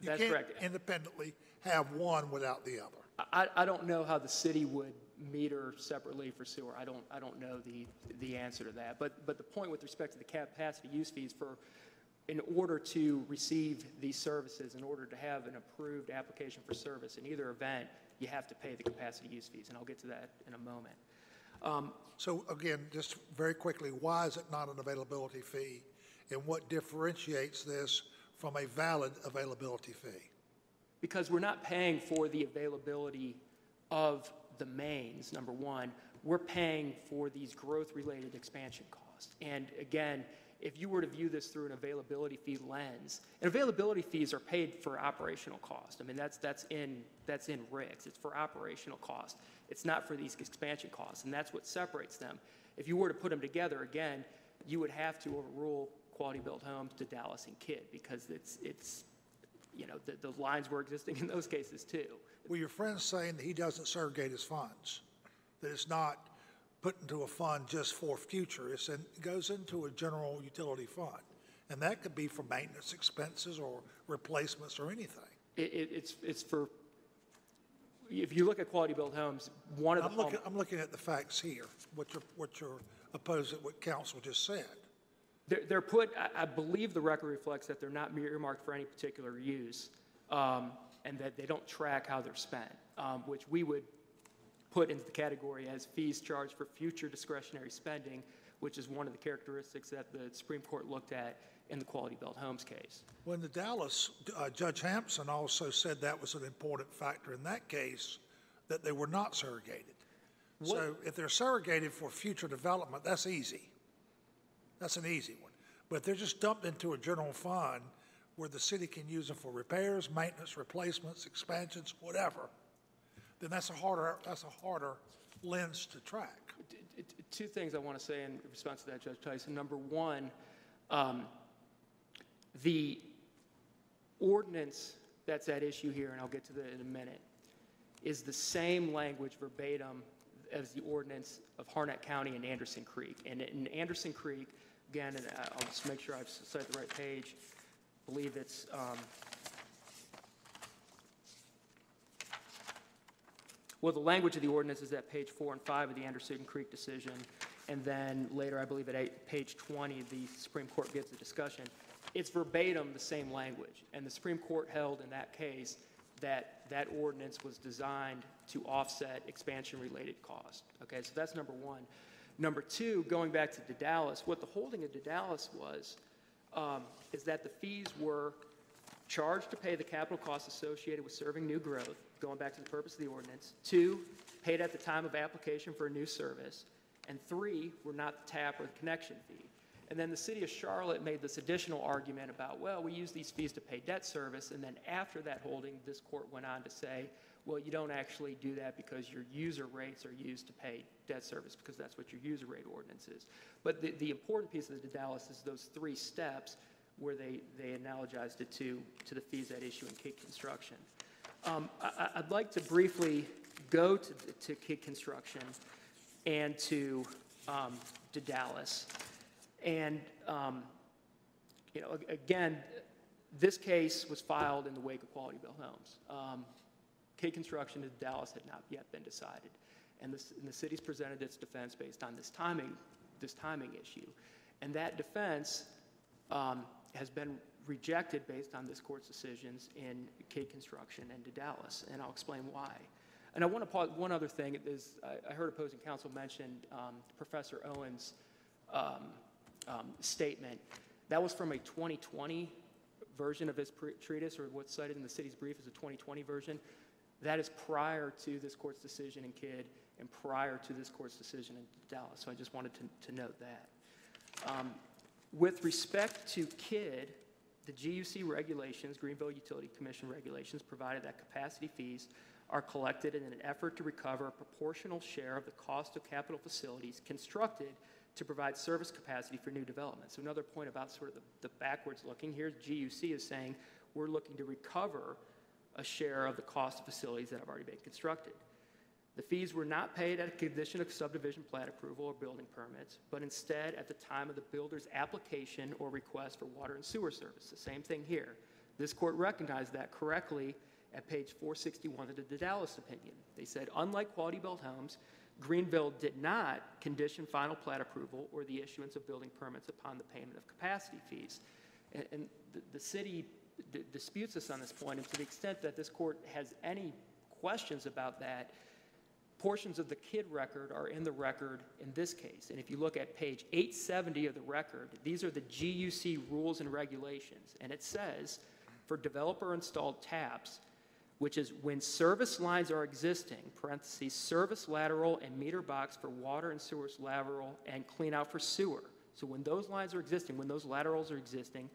You That's can't correct. independently have one without the other. I, I don't know how the city would meter separately for sewer. I don't, I don't know the, the answer to that. But, but the point with respect to the capacity use fees for, in order to receive these services, in order to have an approved application for service in either event, you have to pay the capacity use fees, and I'll get to that in a moment. Um, so again, just very quickly, why is it not an availability fee? And what differentiates this from a valid availability fee? Because we're not paying for the availability of the mains, number one. We're paying for these growth-related expansion costs. And again, if you were to view this through an availability fee lens, and availability fees are paid for operational cost. I mean, that's, that's in, that's in RIGS. It's for operational cost. It's not for these expansion costs, and that's what separates them. If you were to put them together, again, you would have to overrule Quality Built Homes to Daedalus and Kidd because it's, it's, you know, the, the lines were existing in those cases too. Well, your friend's saying that he doesn't segregate his funds, that it's not put into a fund just for future, it's in, it goes into a general utility fund. And that could be for maintenance expenses or replacements or anything. It, it, it's, it's for, if you look at Quality Built Homes, one of the I'm home, looking, I'm looking at the facts here, what your, what your opposing, what council just said. They're, they're put, I, I believe the record reflects that they're not earmarked for any particular use, um, and that they don't track how they're spent, um, which we would put into the category as fees charged for future discretionary spending, which is one of the characteristics that the Supreme Court looked at in the Quality Built Homes case. When the Daedalus, uh, Judge Hampson also said that was an important factor in that case, that they were not surrogated. So if they're surrogated for future development, that's easy. That's an easy one. But if they're just dumped into a general fund where the city can use them for repairs, maintenance, replacements, expansions, whatever, then that's a harder, that's a harder lens to track. Two things I want to say in response to that, Judge Tyson. Number one, um, the ordinance that's at issue here, and I'll get to that in a minute, is the same language verbatim as the ordinance of Harnett County and Anderson Creek. And in Anderson Creek, again, and I- I'll just make sure I've cited the right page, I believe it's, um, Well, the language of the ordinance is at page four and five of the Anderson Creek decision, and then later, I believe at eight- page 20, the Supreme Court gives a discussion. It's verbatim the same language, and the Supreme Court held in that case that that ordinance was designed to offset expansion-related costs. Okay, so that's number one. Number two, going back to Daedalus, what the holding of Daedalus was, um, is that the fees were charged to pay the capital costs associated with serving new growth, going back to the purpose of the ordinance. Two, paid at the time of application for a new service. And three, were not the tap or the connection fee. And then the city of Charlotte made this additional argument about, well, we use these fees to pay debt service. And then after that holding, this court went on to say, well, you don't actually do that because your user rates are used to pay debt service because that's what your user rate ordinance is. But the, the important piece of the Daedalus is those three steps where they, they analogized it to, to the fees at issue in Cape Construction. Um, I, I'd like to briefly go to, to Kidd Construction and to, um, to Daedalus. And, um, you know, again, this case was filed in the wake of Quality Built Homes. Kidd Construction in Daedalus had not yet been decided. And the, and the city's presented its defense based on this timing, this timing issue. And that defense, um, has been rejected based on this court's decisions in Kidd Construction and to Daedalus, and I'll explain why. And I want to pause, one other thing is, I, I heard opposing counsel mention um, Professor Owen's um, um, statement. That was from a 2020 version of his treatise, or what's cited in the city's brief as a 2020 version. That is prior to this court's decision in Kidd and prior to this court's decision in Daedalus. So I just wanted to, to note that. Um, With respect to Kidd, the GUC regulations, Greenville Utility Commission regulations, provided that capacity fees are collected in an effort to recover a proportional share of the cost of capital facilities constructed to provide service capacity for new development. So another point about sort of the, the backwards looking here, GUC is saying we're looking to recover a share of the cost of facilities that have already been constructed. The fees were not paid at a condition of subdivision plat approval or building permits, but instead at the time of the builder's application or request for water and sewer service. The same thing here. This court recognized that correctly at page 461 of the Daedalus opinion. They said, unlike Quality Built Homes, Greenville did not condition final plat approval or the issuance of building permits upon the payment of capacity fees. And, and the, the city disputes us on this point, and to the extent that this court has any questions about that, portions of the Kidd record are in the record in this case. And if you look at page 870 of the record, these are the GUC rules and regulations. And it says, for developer-installed taps, which is when service lines are existing, parentheses, service lateral and meter box for water and sewers lateral and clean out for sewer. So when those lines are existing, when those laterals are existing,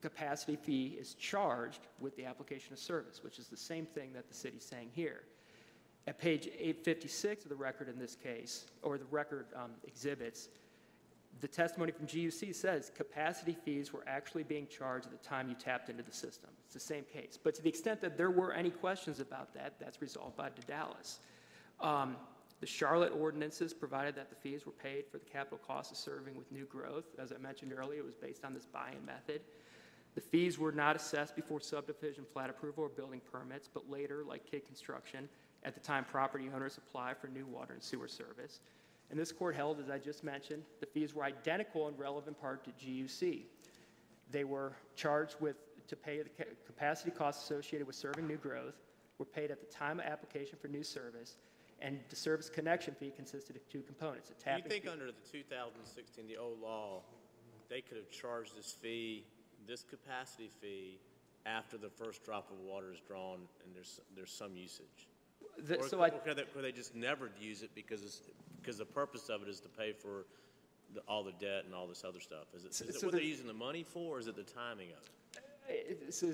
capacity fee is charged with the application of service, which is the same thing that the city's saying here. At page 856 of the record in this case, or the record um, exhibits, the testimony from GUC says capacity fees were actually being charged at the time you tapped into the system. It's the same case. But to the extent that there were any questions about that, that's resolved by Daedalus. Um, the Charlotte ordinances provided that the fees were paid for the capital costs of serving with new growth. As I mentioned earlier, it was based on this buy-in method. The fees were not assessed before subdivision plat approval or building permits, but later, like Kidd construction, at the time property owners apply for new water and sewer service. And this court held, as I just mentioned, the fees were identical in relevant part to GUC. They were charged with, to pay the capacity costs associated with serving new growth, were paid at the time of application for new service, and the service connection fee consisted of two components, a Do you think fee. under the 2016, the old law, they could have charged this fee, this capacity fee, after the first drop of water is drawn and there's, there's some usage? The- Or So I, could they, could they just never use it because because the purpose of it is to pay for the, all the debt and all this other stuff? Is it, is it so what they're using the money for, or is it the timing of it? It- So,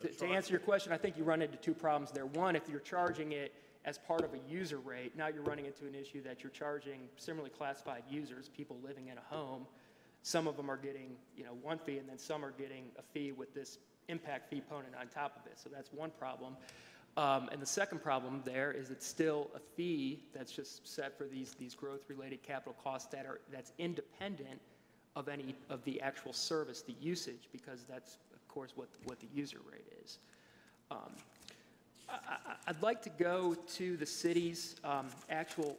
to- to answer your question, I think you run into two problems there. One, if you're charging it as part of a user rate, now you're running into an issue that you're charging similarly classified users, people living in a home. Some of them are getting, you know, one fee, and then some are getting a fee with this impact fee component on top of it. So that's one problem. Um, And the second problem there is it's still a fee that's just set for these, these growth-related capital costs that are, that's independent of any, of the actual service, the usage, because that's, of course, what, what the user rate is. Um, I, I'd like to go to the city's um, actual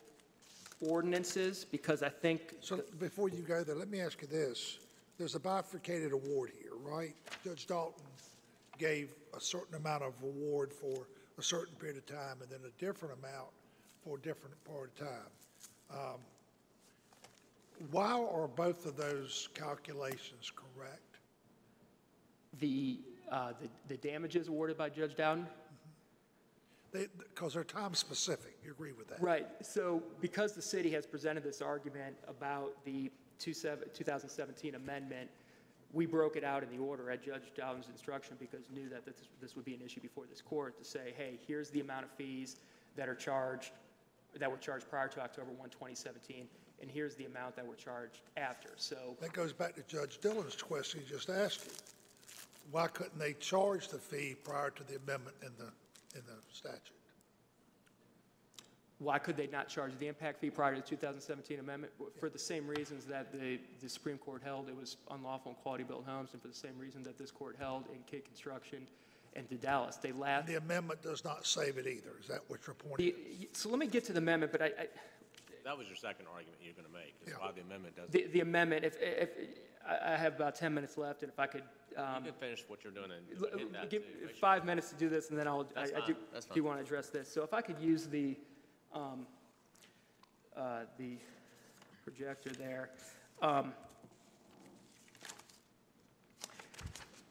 ordinances, because I think, So before you go there, let me ask you this. There's a bifurcated award here, right? Judge Dalton gave a certain amount of award for a certain period of time and then a different amount for a different part of time. Um, Why are both of those calculations correct? the, uh, the the damages awarded by Judge Dowden, They, because they're time-specific, you agree with that? Right, so because the city has presented this argument about the 2017 amendment, we broke it out in the order at Judge Dowden's instruction because knew that this, this would be an issue before this court to say, hey, here's the amount of fees that are charged, that were charged prior to October 1, 2017, and here's the amount that were charged after. So That goes back to Judge Dillon's question he just asked you. Why couldn't they charge the fee prior to the amendment in the, in the statute? why could they not charge the impact fee prior to the 2017 amendment? For the same reasons that the, the Supreme Court held it was unlawful in quality-built homes, and for the same reason that this court held in Kidd Construction and to Daedalus. They laughed. The amendment does not save it either, is that what you're pointing? The- So let me get to the amendment, but I, I, That was your second argument you're going to make, is Yeah. why the amendment doesn't. the, the amendment, if, if, I I have about 10 minutes left, and if I could, You um, can finish what you're doing l- and hit that give too. Make sure- five minutes to do this, and then I'll, I That's I do, fine, that's do fine. want to address this. So if I could use the, um, uh, the projector there. Um,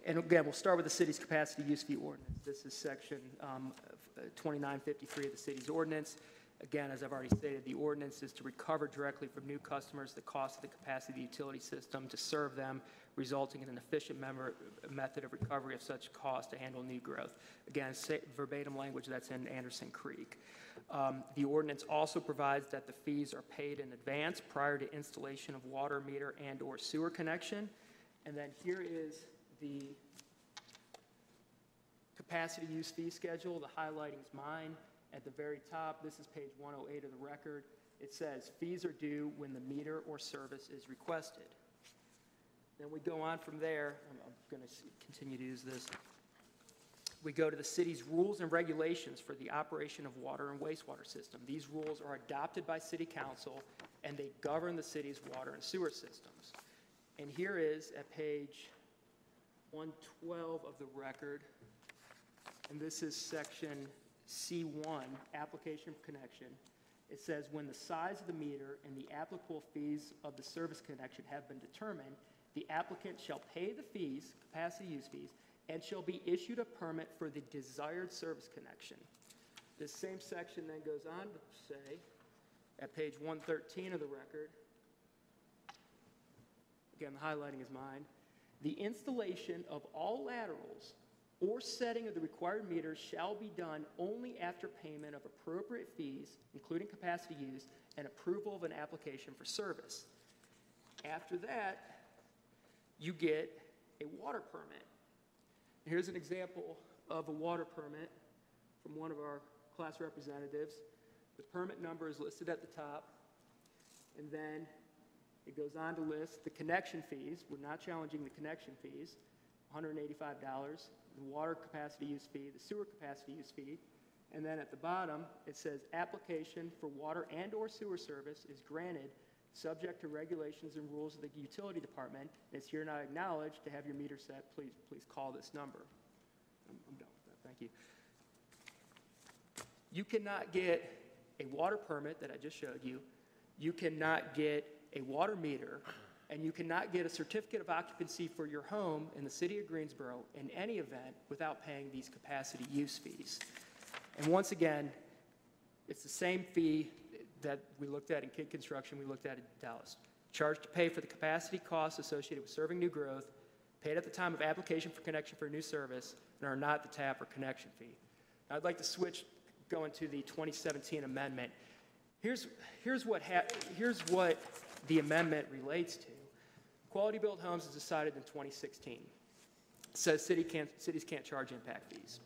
And again, we'll start with the city's capacity use fee ordinance. This is section um, uh, 2953 of the city's ordinance. Again, as I've already stated, the ordinance is to recover directly from new customers the cost of the capacity of the utility system to serve them, resulting in an efficient member- method of recovery of such cost to handle new growth. Again, verbatim language that's in Anderson Creek. Um, The ordinance also provides that the fees are paid in advance prior to installation of water meter and/or sewer connection. And then here is the capacity use fee schedule, the highlighting is mine. At the very top, this is page 108 of the record, it says fees are due when the meter or service is requested. Then we go on from there, I'm, I'm going to continue to use this. We go to the city's rules and regulations for the operation of water and wastewater system. These rules are adopted by city council, and they govern the city's water and sewer systems. And here is, at page 112 of the record, and this is section C1, application connection. It says, "When the size of the meter and the applicable fees of the service connection have been determined, the applicant shall pay the fees, capacity use fees, and shall be issued a permit for the desired service connection." This same section then goes on to say, at page 113 of the record, again, the highlighting is mine, "The installation of all laterals or setting of the required meters shall be done only after payment of appropriate fees, including capacity use, and approval of an application for service. After that, you get a water permit. Here's an example of a water permit from one of our class representatives. The permit number is listed at the top, and then it goes on to list the connection fees. We're not challenging the connection fees, $185, the water capacity use fee, the sewer capacity use fee, and then at the bottom, it says, "Application for water and/or sewer service is granted, subject to regulations and rules of the utility department, and it's here not acknowledged to have your meter set, please, please call this number." I'm I'm done with that, thank you. You cannot get a water permit that I just showed you, you cannot get a water meter, and you cannot get a certificate of occupancy for your home in the city of Greensboro in any event without paying these capacity use fees. And once again, it's the same fee that we looked at in Kidd Construction, we looked at in Daedalus. Charged to pay for the capacity costs associated with serving new growth, paid at the time of application for connection for a new service, and are not the tap or connection fee. Now, I'd like to switch, going to the 2017 amendment. Here's, here's what, here's what the amendment relates to. Quality Built Homes was decided in 2016. It says city can't, cities can't charge impact fees.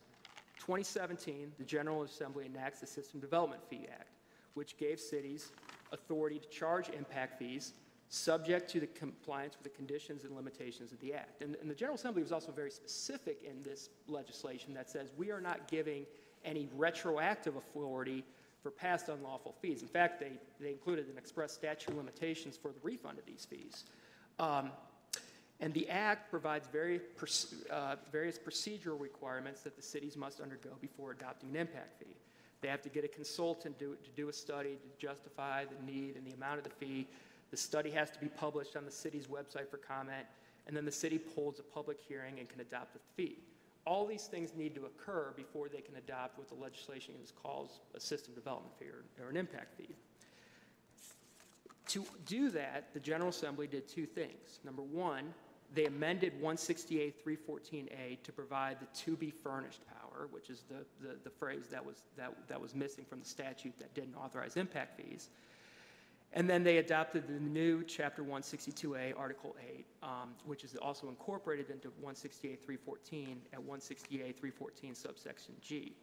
2017, the General Assembly enacts the System Development Fee Act, which gave cities authority to charge impact fees subject to the compliance with the conditions and limitations of the act. And, and the General Assembly was also very specific in this legislation that says we are not giving any retroactive authority for past unlawful fees. In fact, they, they included an express statute of limitations for the refund of these fees. Um, and the Act provides very, uh, various procedural requirements that the cities must undergo before adopting an impact fee. They have to get a consultant to, to do a study to justify the need and the amount of the fee. The study has to be published on the city's website for comment, and then the city holds a public hearing and can adopt the fee. All these things need to occur before they can adopt what the legislation is calls a system development fee or, or an impact fee. To do that, the General Assembly did two things. Number one, they amended 160A-314A to provide the to-be furnished power, which is the, the, the phrase that was, that, that was missing from the statute that didn't authorize impact fees. And then they adopted the new Chapter 162A, Article 8, um, which is also incorporated into 160A-314 at 160A-314 subsection G.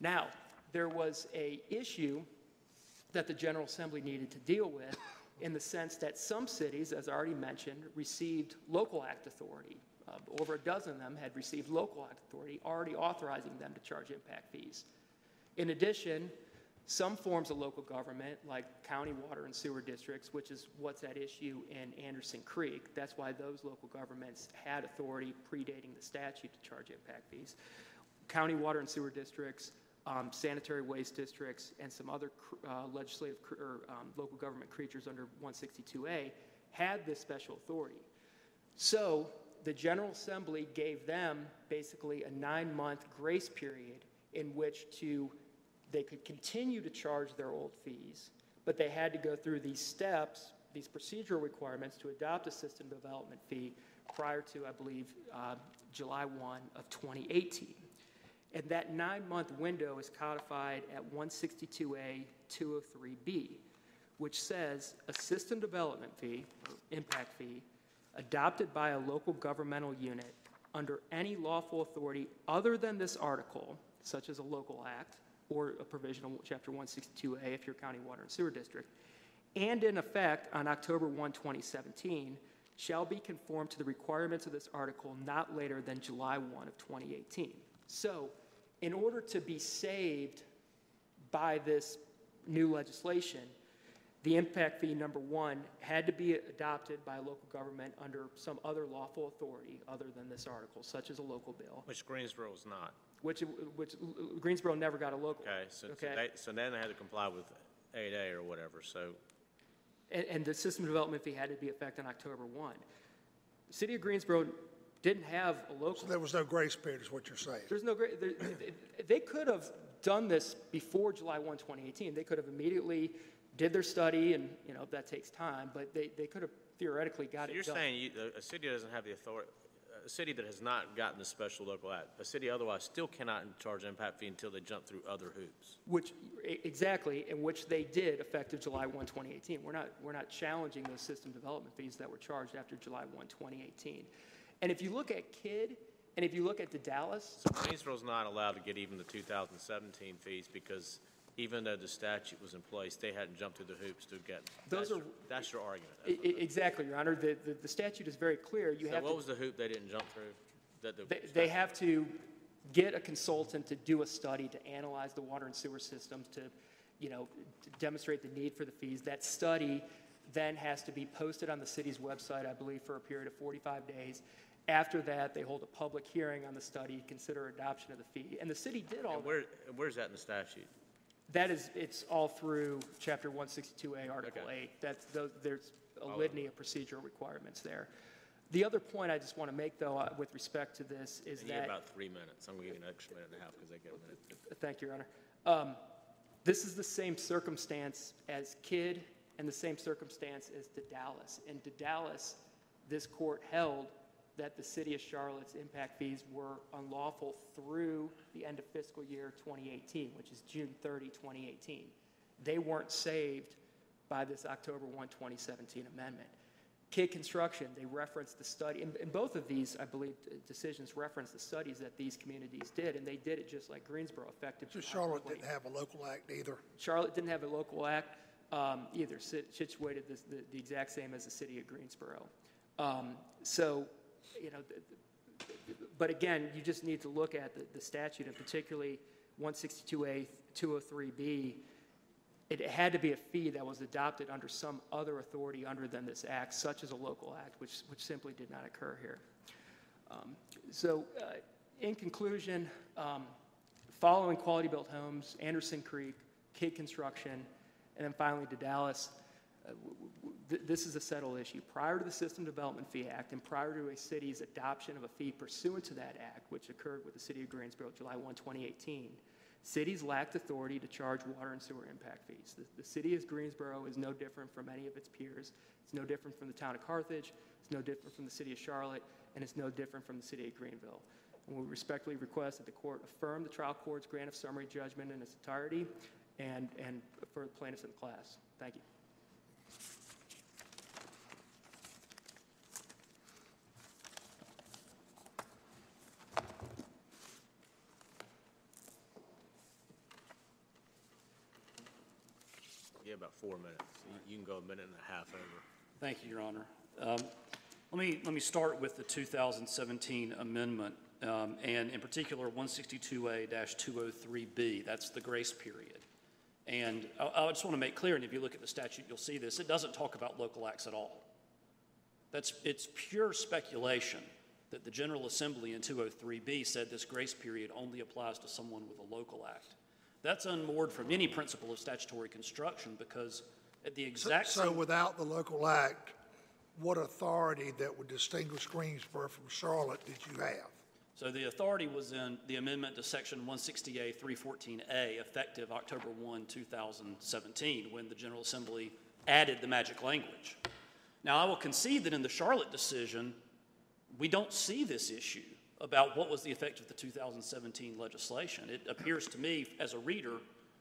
Now, there was a issue that the General Assembly needed to deal with in the sense that some cities, as I already mentioned, received local act authority. Uh, Over a dozen of them had received local act authority, already authorizing them to charge impact fees. In addition, some forms of local government, like county water and sewer districts, which is what's at issue in Anderson Creek, that's why those local governments had authority predating the statute to charge impact fees. County water and sewer districts, um, sanitary waste districts, and some other uh, legislative or um, local government creatures under 162A had this special authority. So the General Assembly gave them basically a nine-month grace period in which to, they could continue to charge their old fees, but they had to go through these steps, these procedural requirements to adopt a system development fee prior to, I believe, uh, July 1 of 2018. And that nine-month window is codified at 162A 203B, which says a system development fee, impact fee, adopted by a local governmental unit under any lawful authority other than this article, such as a local act or a provision of Chapter 162A if you're county water and sewer district, and in effect on October 1, 2017, shall be conformed to the requirements of this article not later than July 1 of 2018. So, in order to be saved by this new legislation, the impact fee, number one, had to be adopted by a local government under some other lawful authority other than this article, such as a local bill, Which Greensboro is not. which, which Greensboro never got a local. Okay, so, so Okay. they, so then they had to comply with eight A or whatever, so, And, and the system development fee had to be effective on October 1. The city of Greensboro didn't have a So local, there was no grace period, is what you're saying. there's no great, there- they- they could have done this before July 1, 2018. They could have immediately did their study, and, you know, that takes time, but they, they could have theoretically got so it you're done. saying you, a city doesn't have the authority, a city that has not gotten the special local act, a city otherwise still cannot charge impact fee until they jump through other hoops. Which, exactly, in which they did effective July 1, 2018. We're not, we're not challenging those system development fees that were charged after July 1, 2018. And if you look at Kidd, and if you look at the Daedalus, So Greensboro's not allowed to get even the 2017 fees because even though the statute was in place, they hadn't jumped through the hoops to get. Those that's are- your- That's your argument. e- e- exactly, Your Honor, the, the- the statute is very clear. You So have what to, was the hoop they didn't jump through? That the they, they have to get a consultant to do a study to analyze the water and sewer systems to, you know, to demonstrate the need for the fees. That study then has to be posted on the city's website, I believe, for a period of 45 days. After that, they hold a public hearing on the study, consider adoption of the fee. And the city did all And where, and where's that in the statute? That is, it's all through Chapter 162A, Article Okay. 8. That's, tho- there's a of litany of procedural requirements there. The other point I just want to make, though, uh, with respect to this is you have that, about three minutes. I'm gonna give you an extra minute and a half because they get a minute. thank you, Your Honor. Um, This is the same circumstance as Kidd and the same circumstance as to Daedalus. And to Daedalus, this court held that the city of Charlotte's impact fees were unlawful through the end of fiscal year 2018, which is June 30, 2018. They weren't saved by this October 1, 2017 amendment. Kidd Construction, they referenced the study, and, and both of these, I believe, decisions reference the studies that these communities did, and they did it just like Greensboro, effective. So Charlotte didn't have a local act either. Charlotte didn't have a local act um, either, situated this- the, the exact same as the city of Greensboro. Um, So, you know, but again, you just need to look at the, the statute, and particularly 162A 203B. It had to be a fee that was adopted under some other authority other than this act, such as a local act, which, which simply did not occur here. Um, So, uh, in conclusion, um, following Quality Built Homes, Anderson Creek, Kidd Construction, and then finally to Daedalus, Uh, this is a settled issue. Prior to the System Development Fee Act and prior to a city's adoption of a fee pursuant to that act, which occurred with the city of Greensboro July 1, 2018, cities lacked authority to charge water and sewer impact fees. The, the city of Greensboro is no different from any of its peers. It's no different from the town of Carthage. It's no different from the city of Charlotte, and it's no different from the city of Greenville. And we respectfully request that the court affirm the trial court's grant of summary judgment in its entirety and, and for the plaintiffs in the class. Thank you. Yeah, about four minutes. You- You can go a minute and a half over. Thank you, Your Honor. Um, Let me, let me start with the 2017 amendment, um, and in particular, 162A-203B, that's the grace period. And I, I just want to make clear, and if you look at the statute, you'll see this, it doesn't talk about local acts at all. That's, it's pure speculation that the General Assembly in 203B said this grace period only applies to someone with a local act. That's unmoored from any principle of statutory construction because at the exact So same without the local act, what authority that would distinguish Greensboro from Charlotte did you have? So the authority was in the amendment to Section 160A 314A, effective October 1, 2017, when the General Assembly added the magic language. Now, I will concede that in the Charlotte decision, we don't see this issue about what was the effect of the 2017 legislation. It appears to me, as a reader,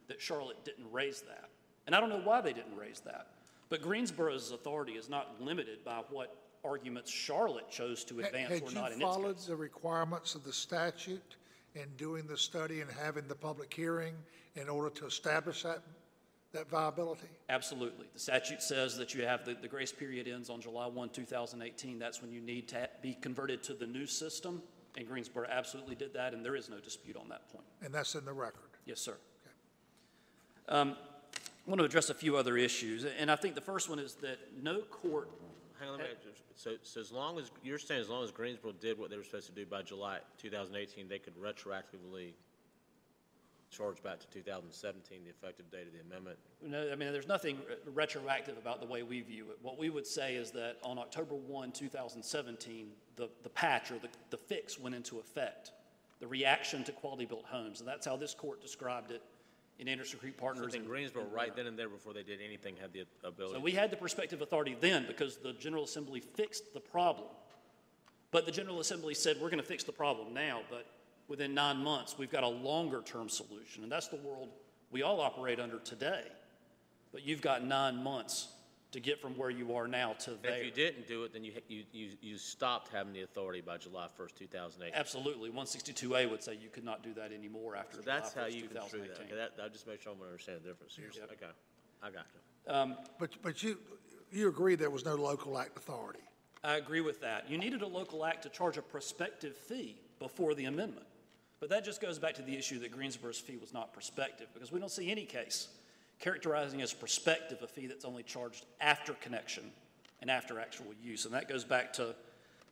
that Charlotte didn't raise that. And I don't know why they didn't raise that. But Greensboro's authority is not limited by what arguments Charlotte chose to advance Had or not in its followed the requirements of the statute in doing the study and having the public hearing in order to establish that, that viability? Absolutely. The statute says that you have, the, the grace period ends on July 1, 2018. That's when you need to be converted to the new system. And Greensboro absolutely did that, and there is no dispute on that point. And that's in the record. Yes, sir. Um, I want to address a few other issues, and I think the first one is that no court, Hang on, let me, just- so, so as long as, you're saying as long as Greensboro did what they were supposed to do by July 2018, they could retroactively charge back to 2017, the effective date of the amendment? no, I mean, there's nothing retroactive about the way we view it. What we would say is that on October 1, 2017, the, the patch or the, the fix went into effect, the reaction to quality-built homes, and that's how this court described it in Anderson Creek Partners. then and- Greensboro, and right then and there, before they did anything, had the ability? So we had the prospective authority then because the General Assembly fixed the problem. But the General Assembly said, we're going to fix the problem now, but within nine months, we've got a longer-term solution. And that's the world we all operate under today. But you've got nine months to get from where you are now to And there. If you didn't do it, then you, you, you, you stopped having the authority by July 1st, 2008. Absolutely. 162A would say you could not do that anymore after So July that's how 1st, you construe that. 2018. Okay, That, that just makes sure I'm understand the difference. You're- Yep. Okay, I got you. Um, but, but you, you agree there was no local act authority? I agree with that. You needed a local act to charge a prospective fee before the amendment. But that just goes back to the issue that Greensboro's fee was not prospective, because we don't see any case characterizing as prospective a fee that's only charged after connection and after actual use. And that goes back to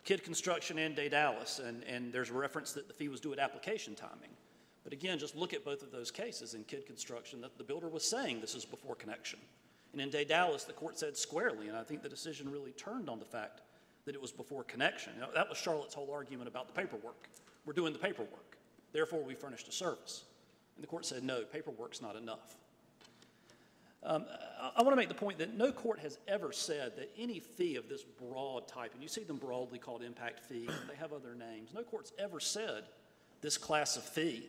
Kidd Construction and Daedalus, and, and there's a reference that the fee was due at application timing. But again, just look at both of those cases. In Kidd Construction, that the builder was saying this is before connection. And in Daedalus, the court said squarely, and I think the decision really turned on the fact that it was before connection. That was Charlotte's whole argument about the paperwork. We're doing the paperwork. Therefore, we furnished a service. And the court said, no, paperwork's not enough. Um, I, I want to make the point that no court has ever said that any fee of this broad type, and you see them broadly called impact fee, they have other names. No court's ever said this class of fee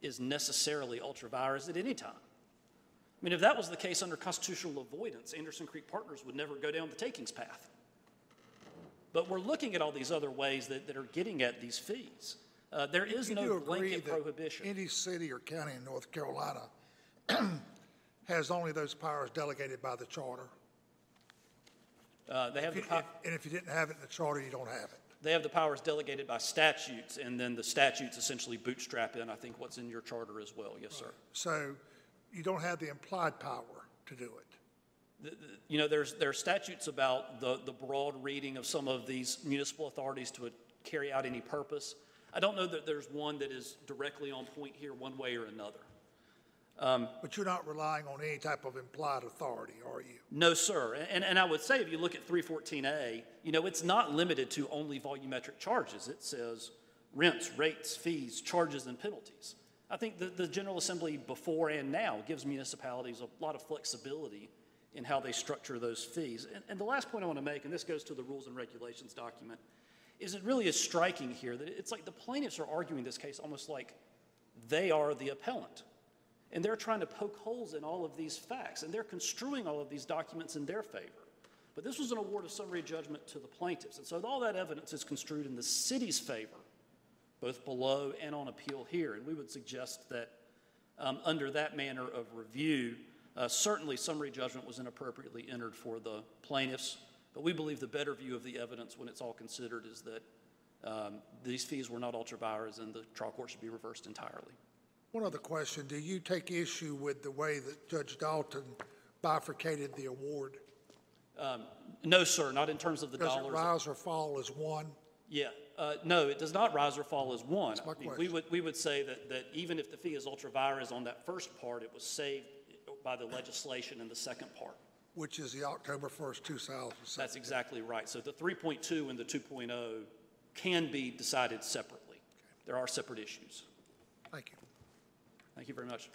is necessarily ultra vires at any time. I mean, if that was the case under constitutional avoidance, Anderson Creek Partners would never go down the takings path. But we're looking at all these other ways that, that are getting at these fees. Uh, there is You no agree blanket that prohibition. Any city or county in North Carolina has only those powers delegated by the charter? Uh, they have the pow- And if you didn't have it in the charter, you don't have it. They have the powers delegated by statutes, and then the statutes essentially bootstrap in, I think, what's in your charter as well. Yes, sir. So you don't have the implied power to do it. You know, there's, there are statutes about the, the broad reading of some of these municipal authorities to carry out any purpose. I don't know that there's one that is directly on point here, one way or another. Um, but you're not relying on any type of implied authority, are you? No, sir. And, and I would say if you look at 314A, you know, it's not limited to only volumetric charges. It says rents, rates, fees, charges, and penalties. I think the, the General Assembly before and now gives municipalities a lot of flexibility in how they structure those fees. And, and the last point I want to make, and this goes to the rules and regulations document, is it really is striking here that it's like the plaintiffs are arguing this case almost like they are the appellant. And they're trying to poke holes in all of these facts, and they're construing all of these documents in their favor. But this was an award of summary judgment to the plaintiffs, and so all that evidence is construed in the city's favor, both below and on appeal here. And we would suggest that um, under that manner of review, uh, certainly summary judgment was inappropriately entered for the plaintiffs. But we believe the better view of the evidence when it's all considered is that um, these fees were not ultra vires and the trial court should be reversed entirely. One other question, do you take issue with the way that Judge Dalton bifurcated the award? No, sir, not in terms of the Does it rise or fall as one? Yeah, uh, no, it does not rise or fall as one. my I mean, We would, we would say that, that even if the fee is ultra vires on that first part, it was saved by the legislation in the second part. Which is the October 1st, 2007. That's exactly right. So the 3.2 and the 2.0 can be decided separately. There are separate issues. Thank you. Thank you very much.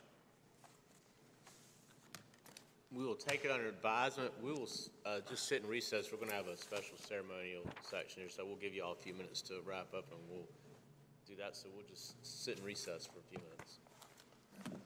We will take it under advisement. We will uh, just sit in recess. We're going to have a special ceremonial section here, so we'll give you all a few minutes to wrap up, and we'll do that, so we'll just sit in recess for a few minutes.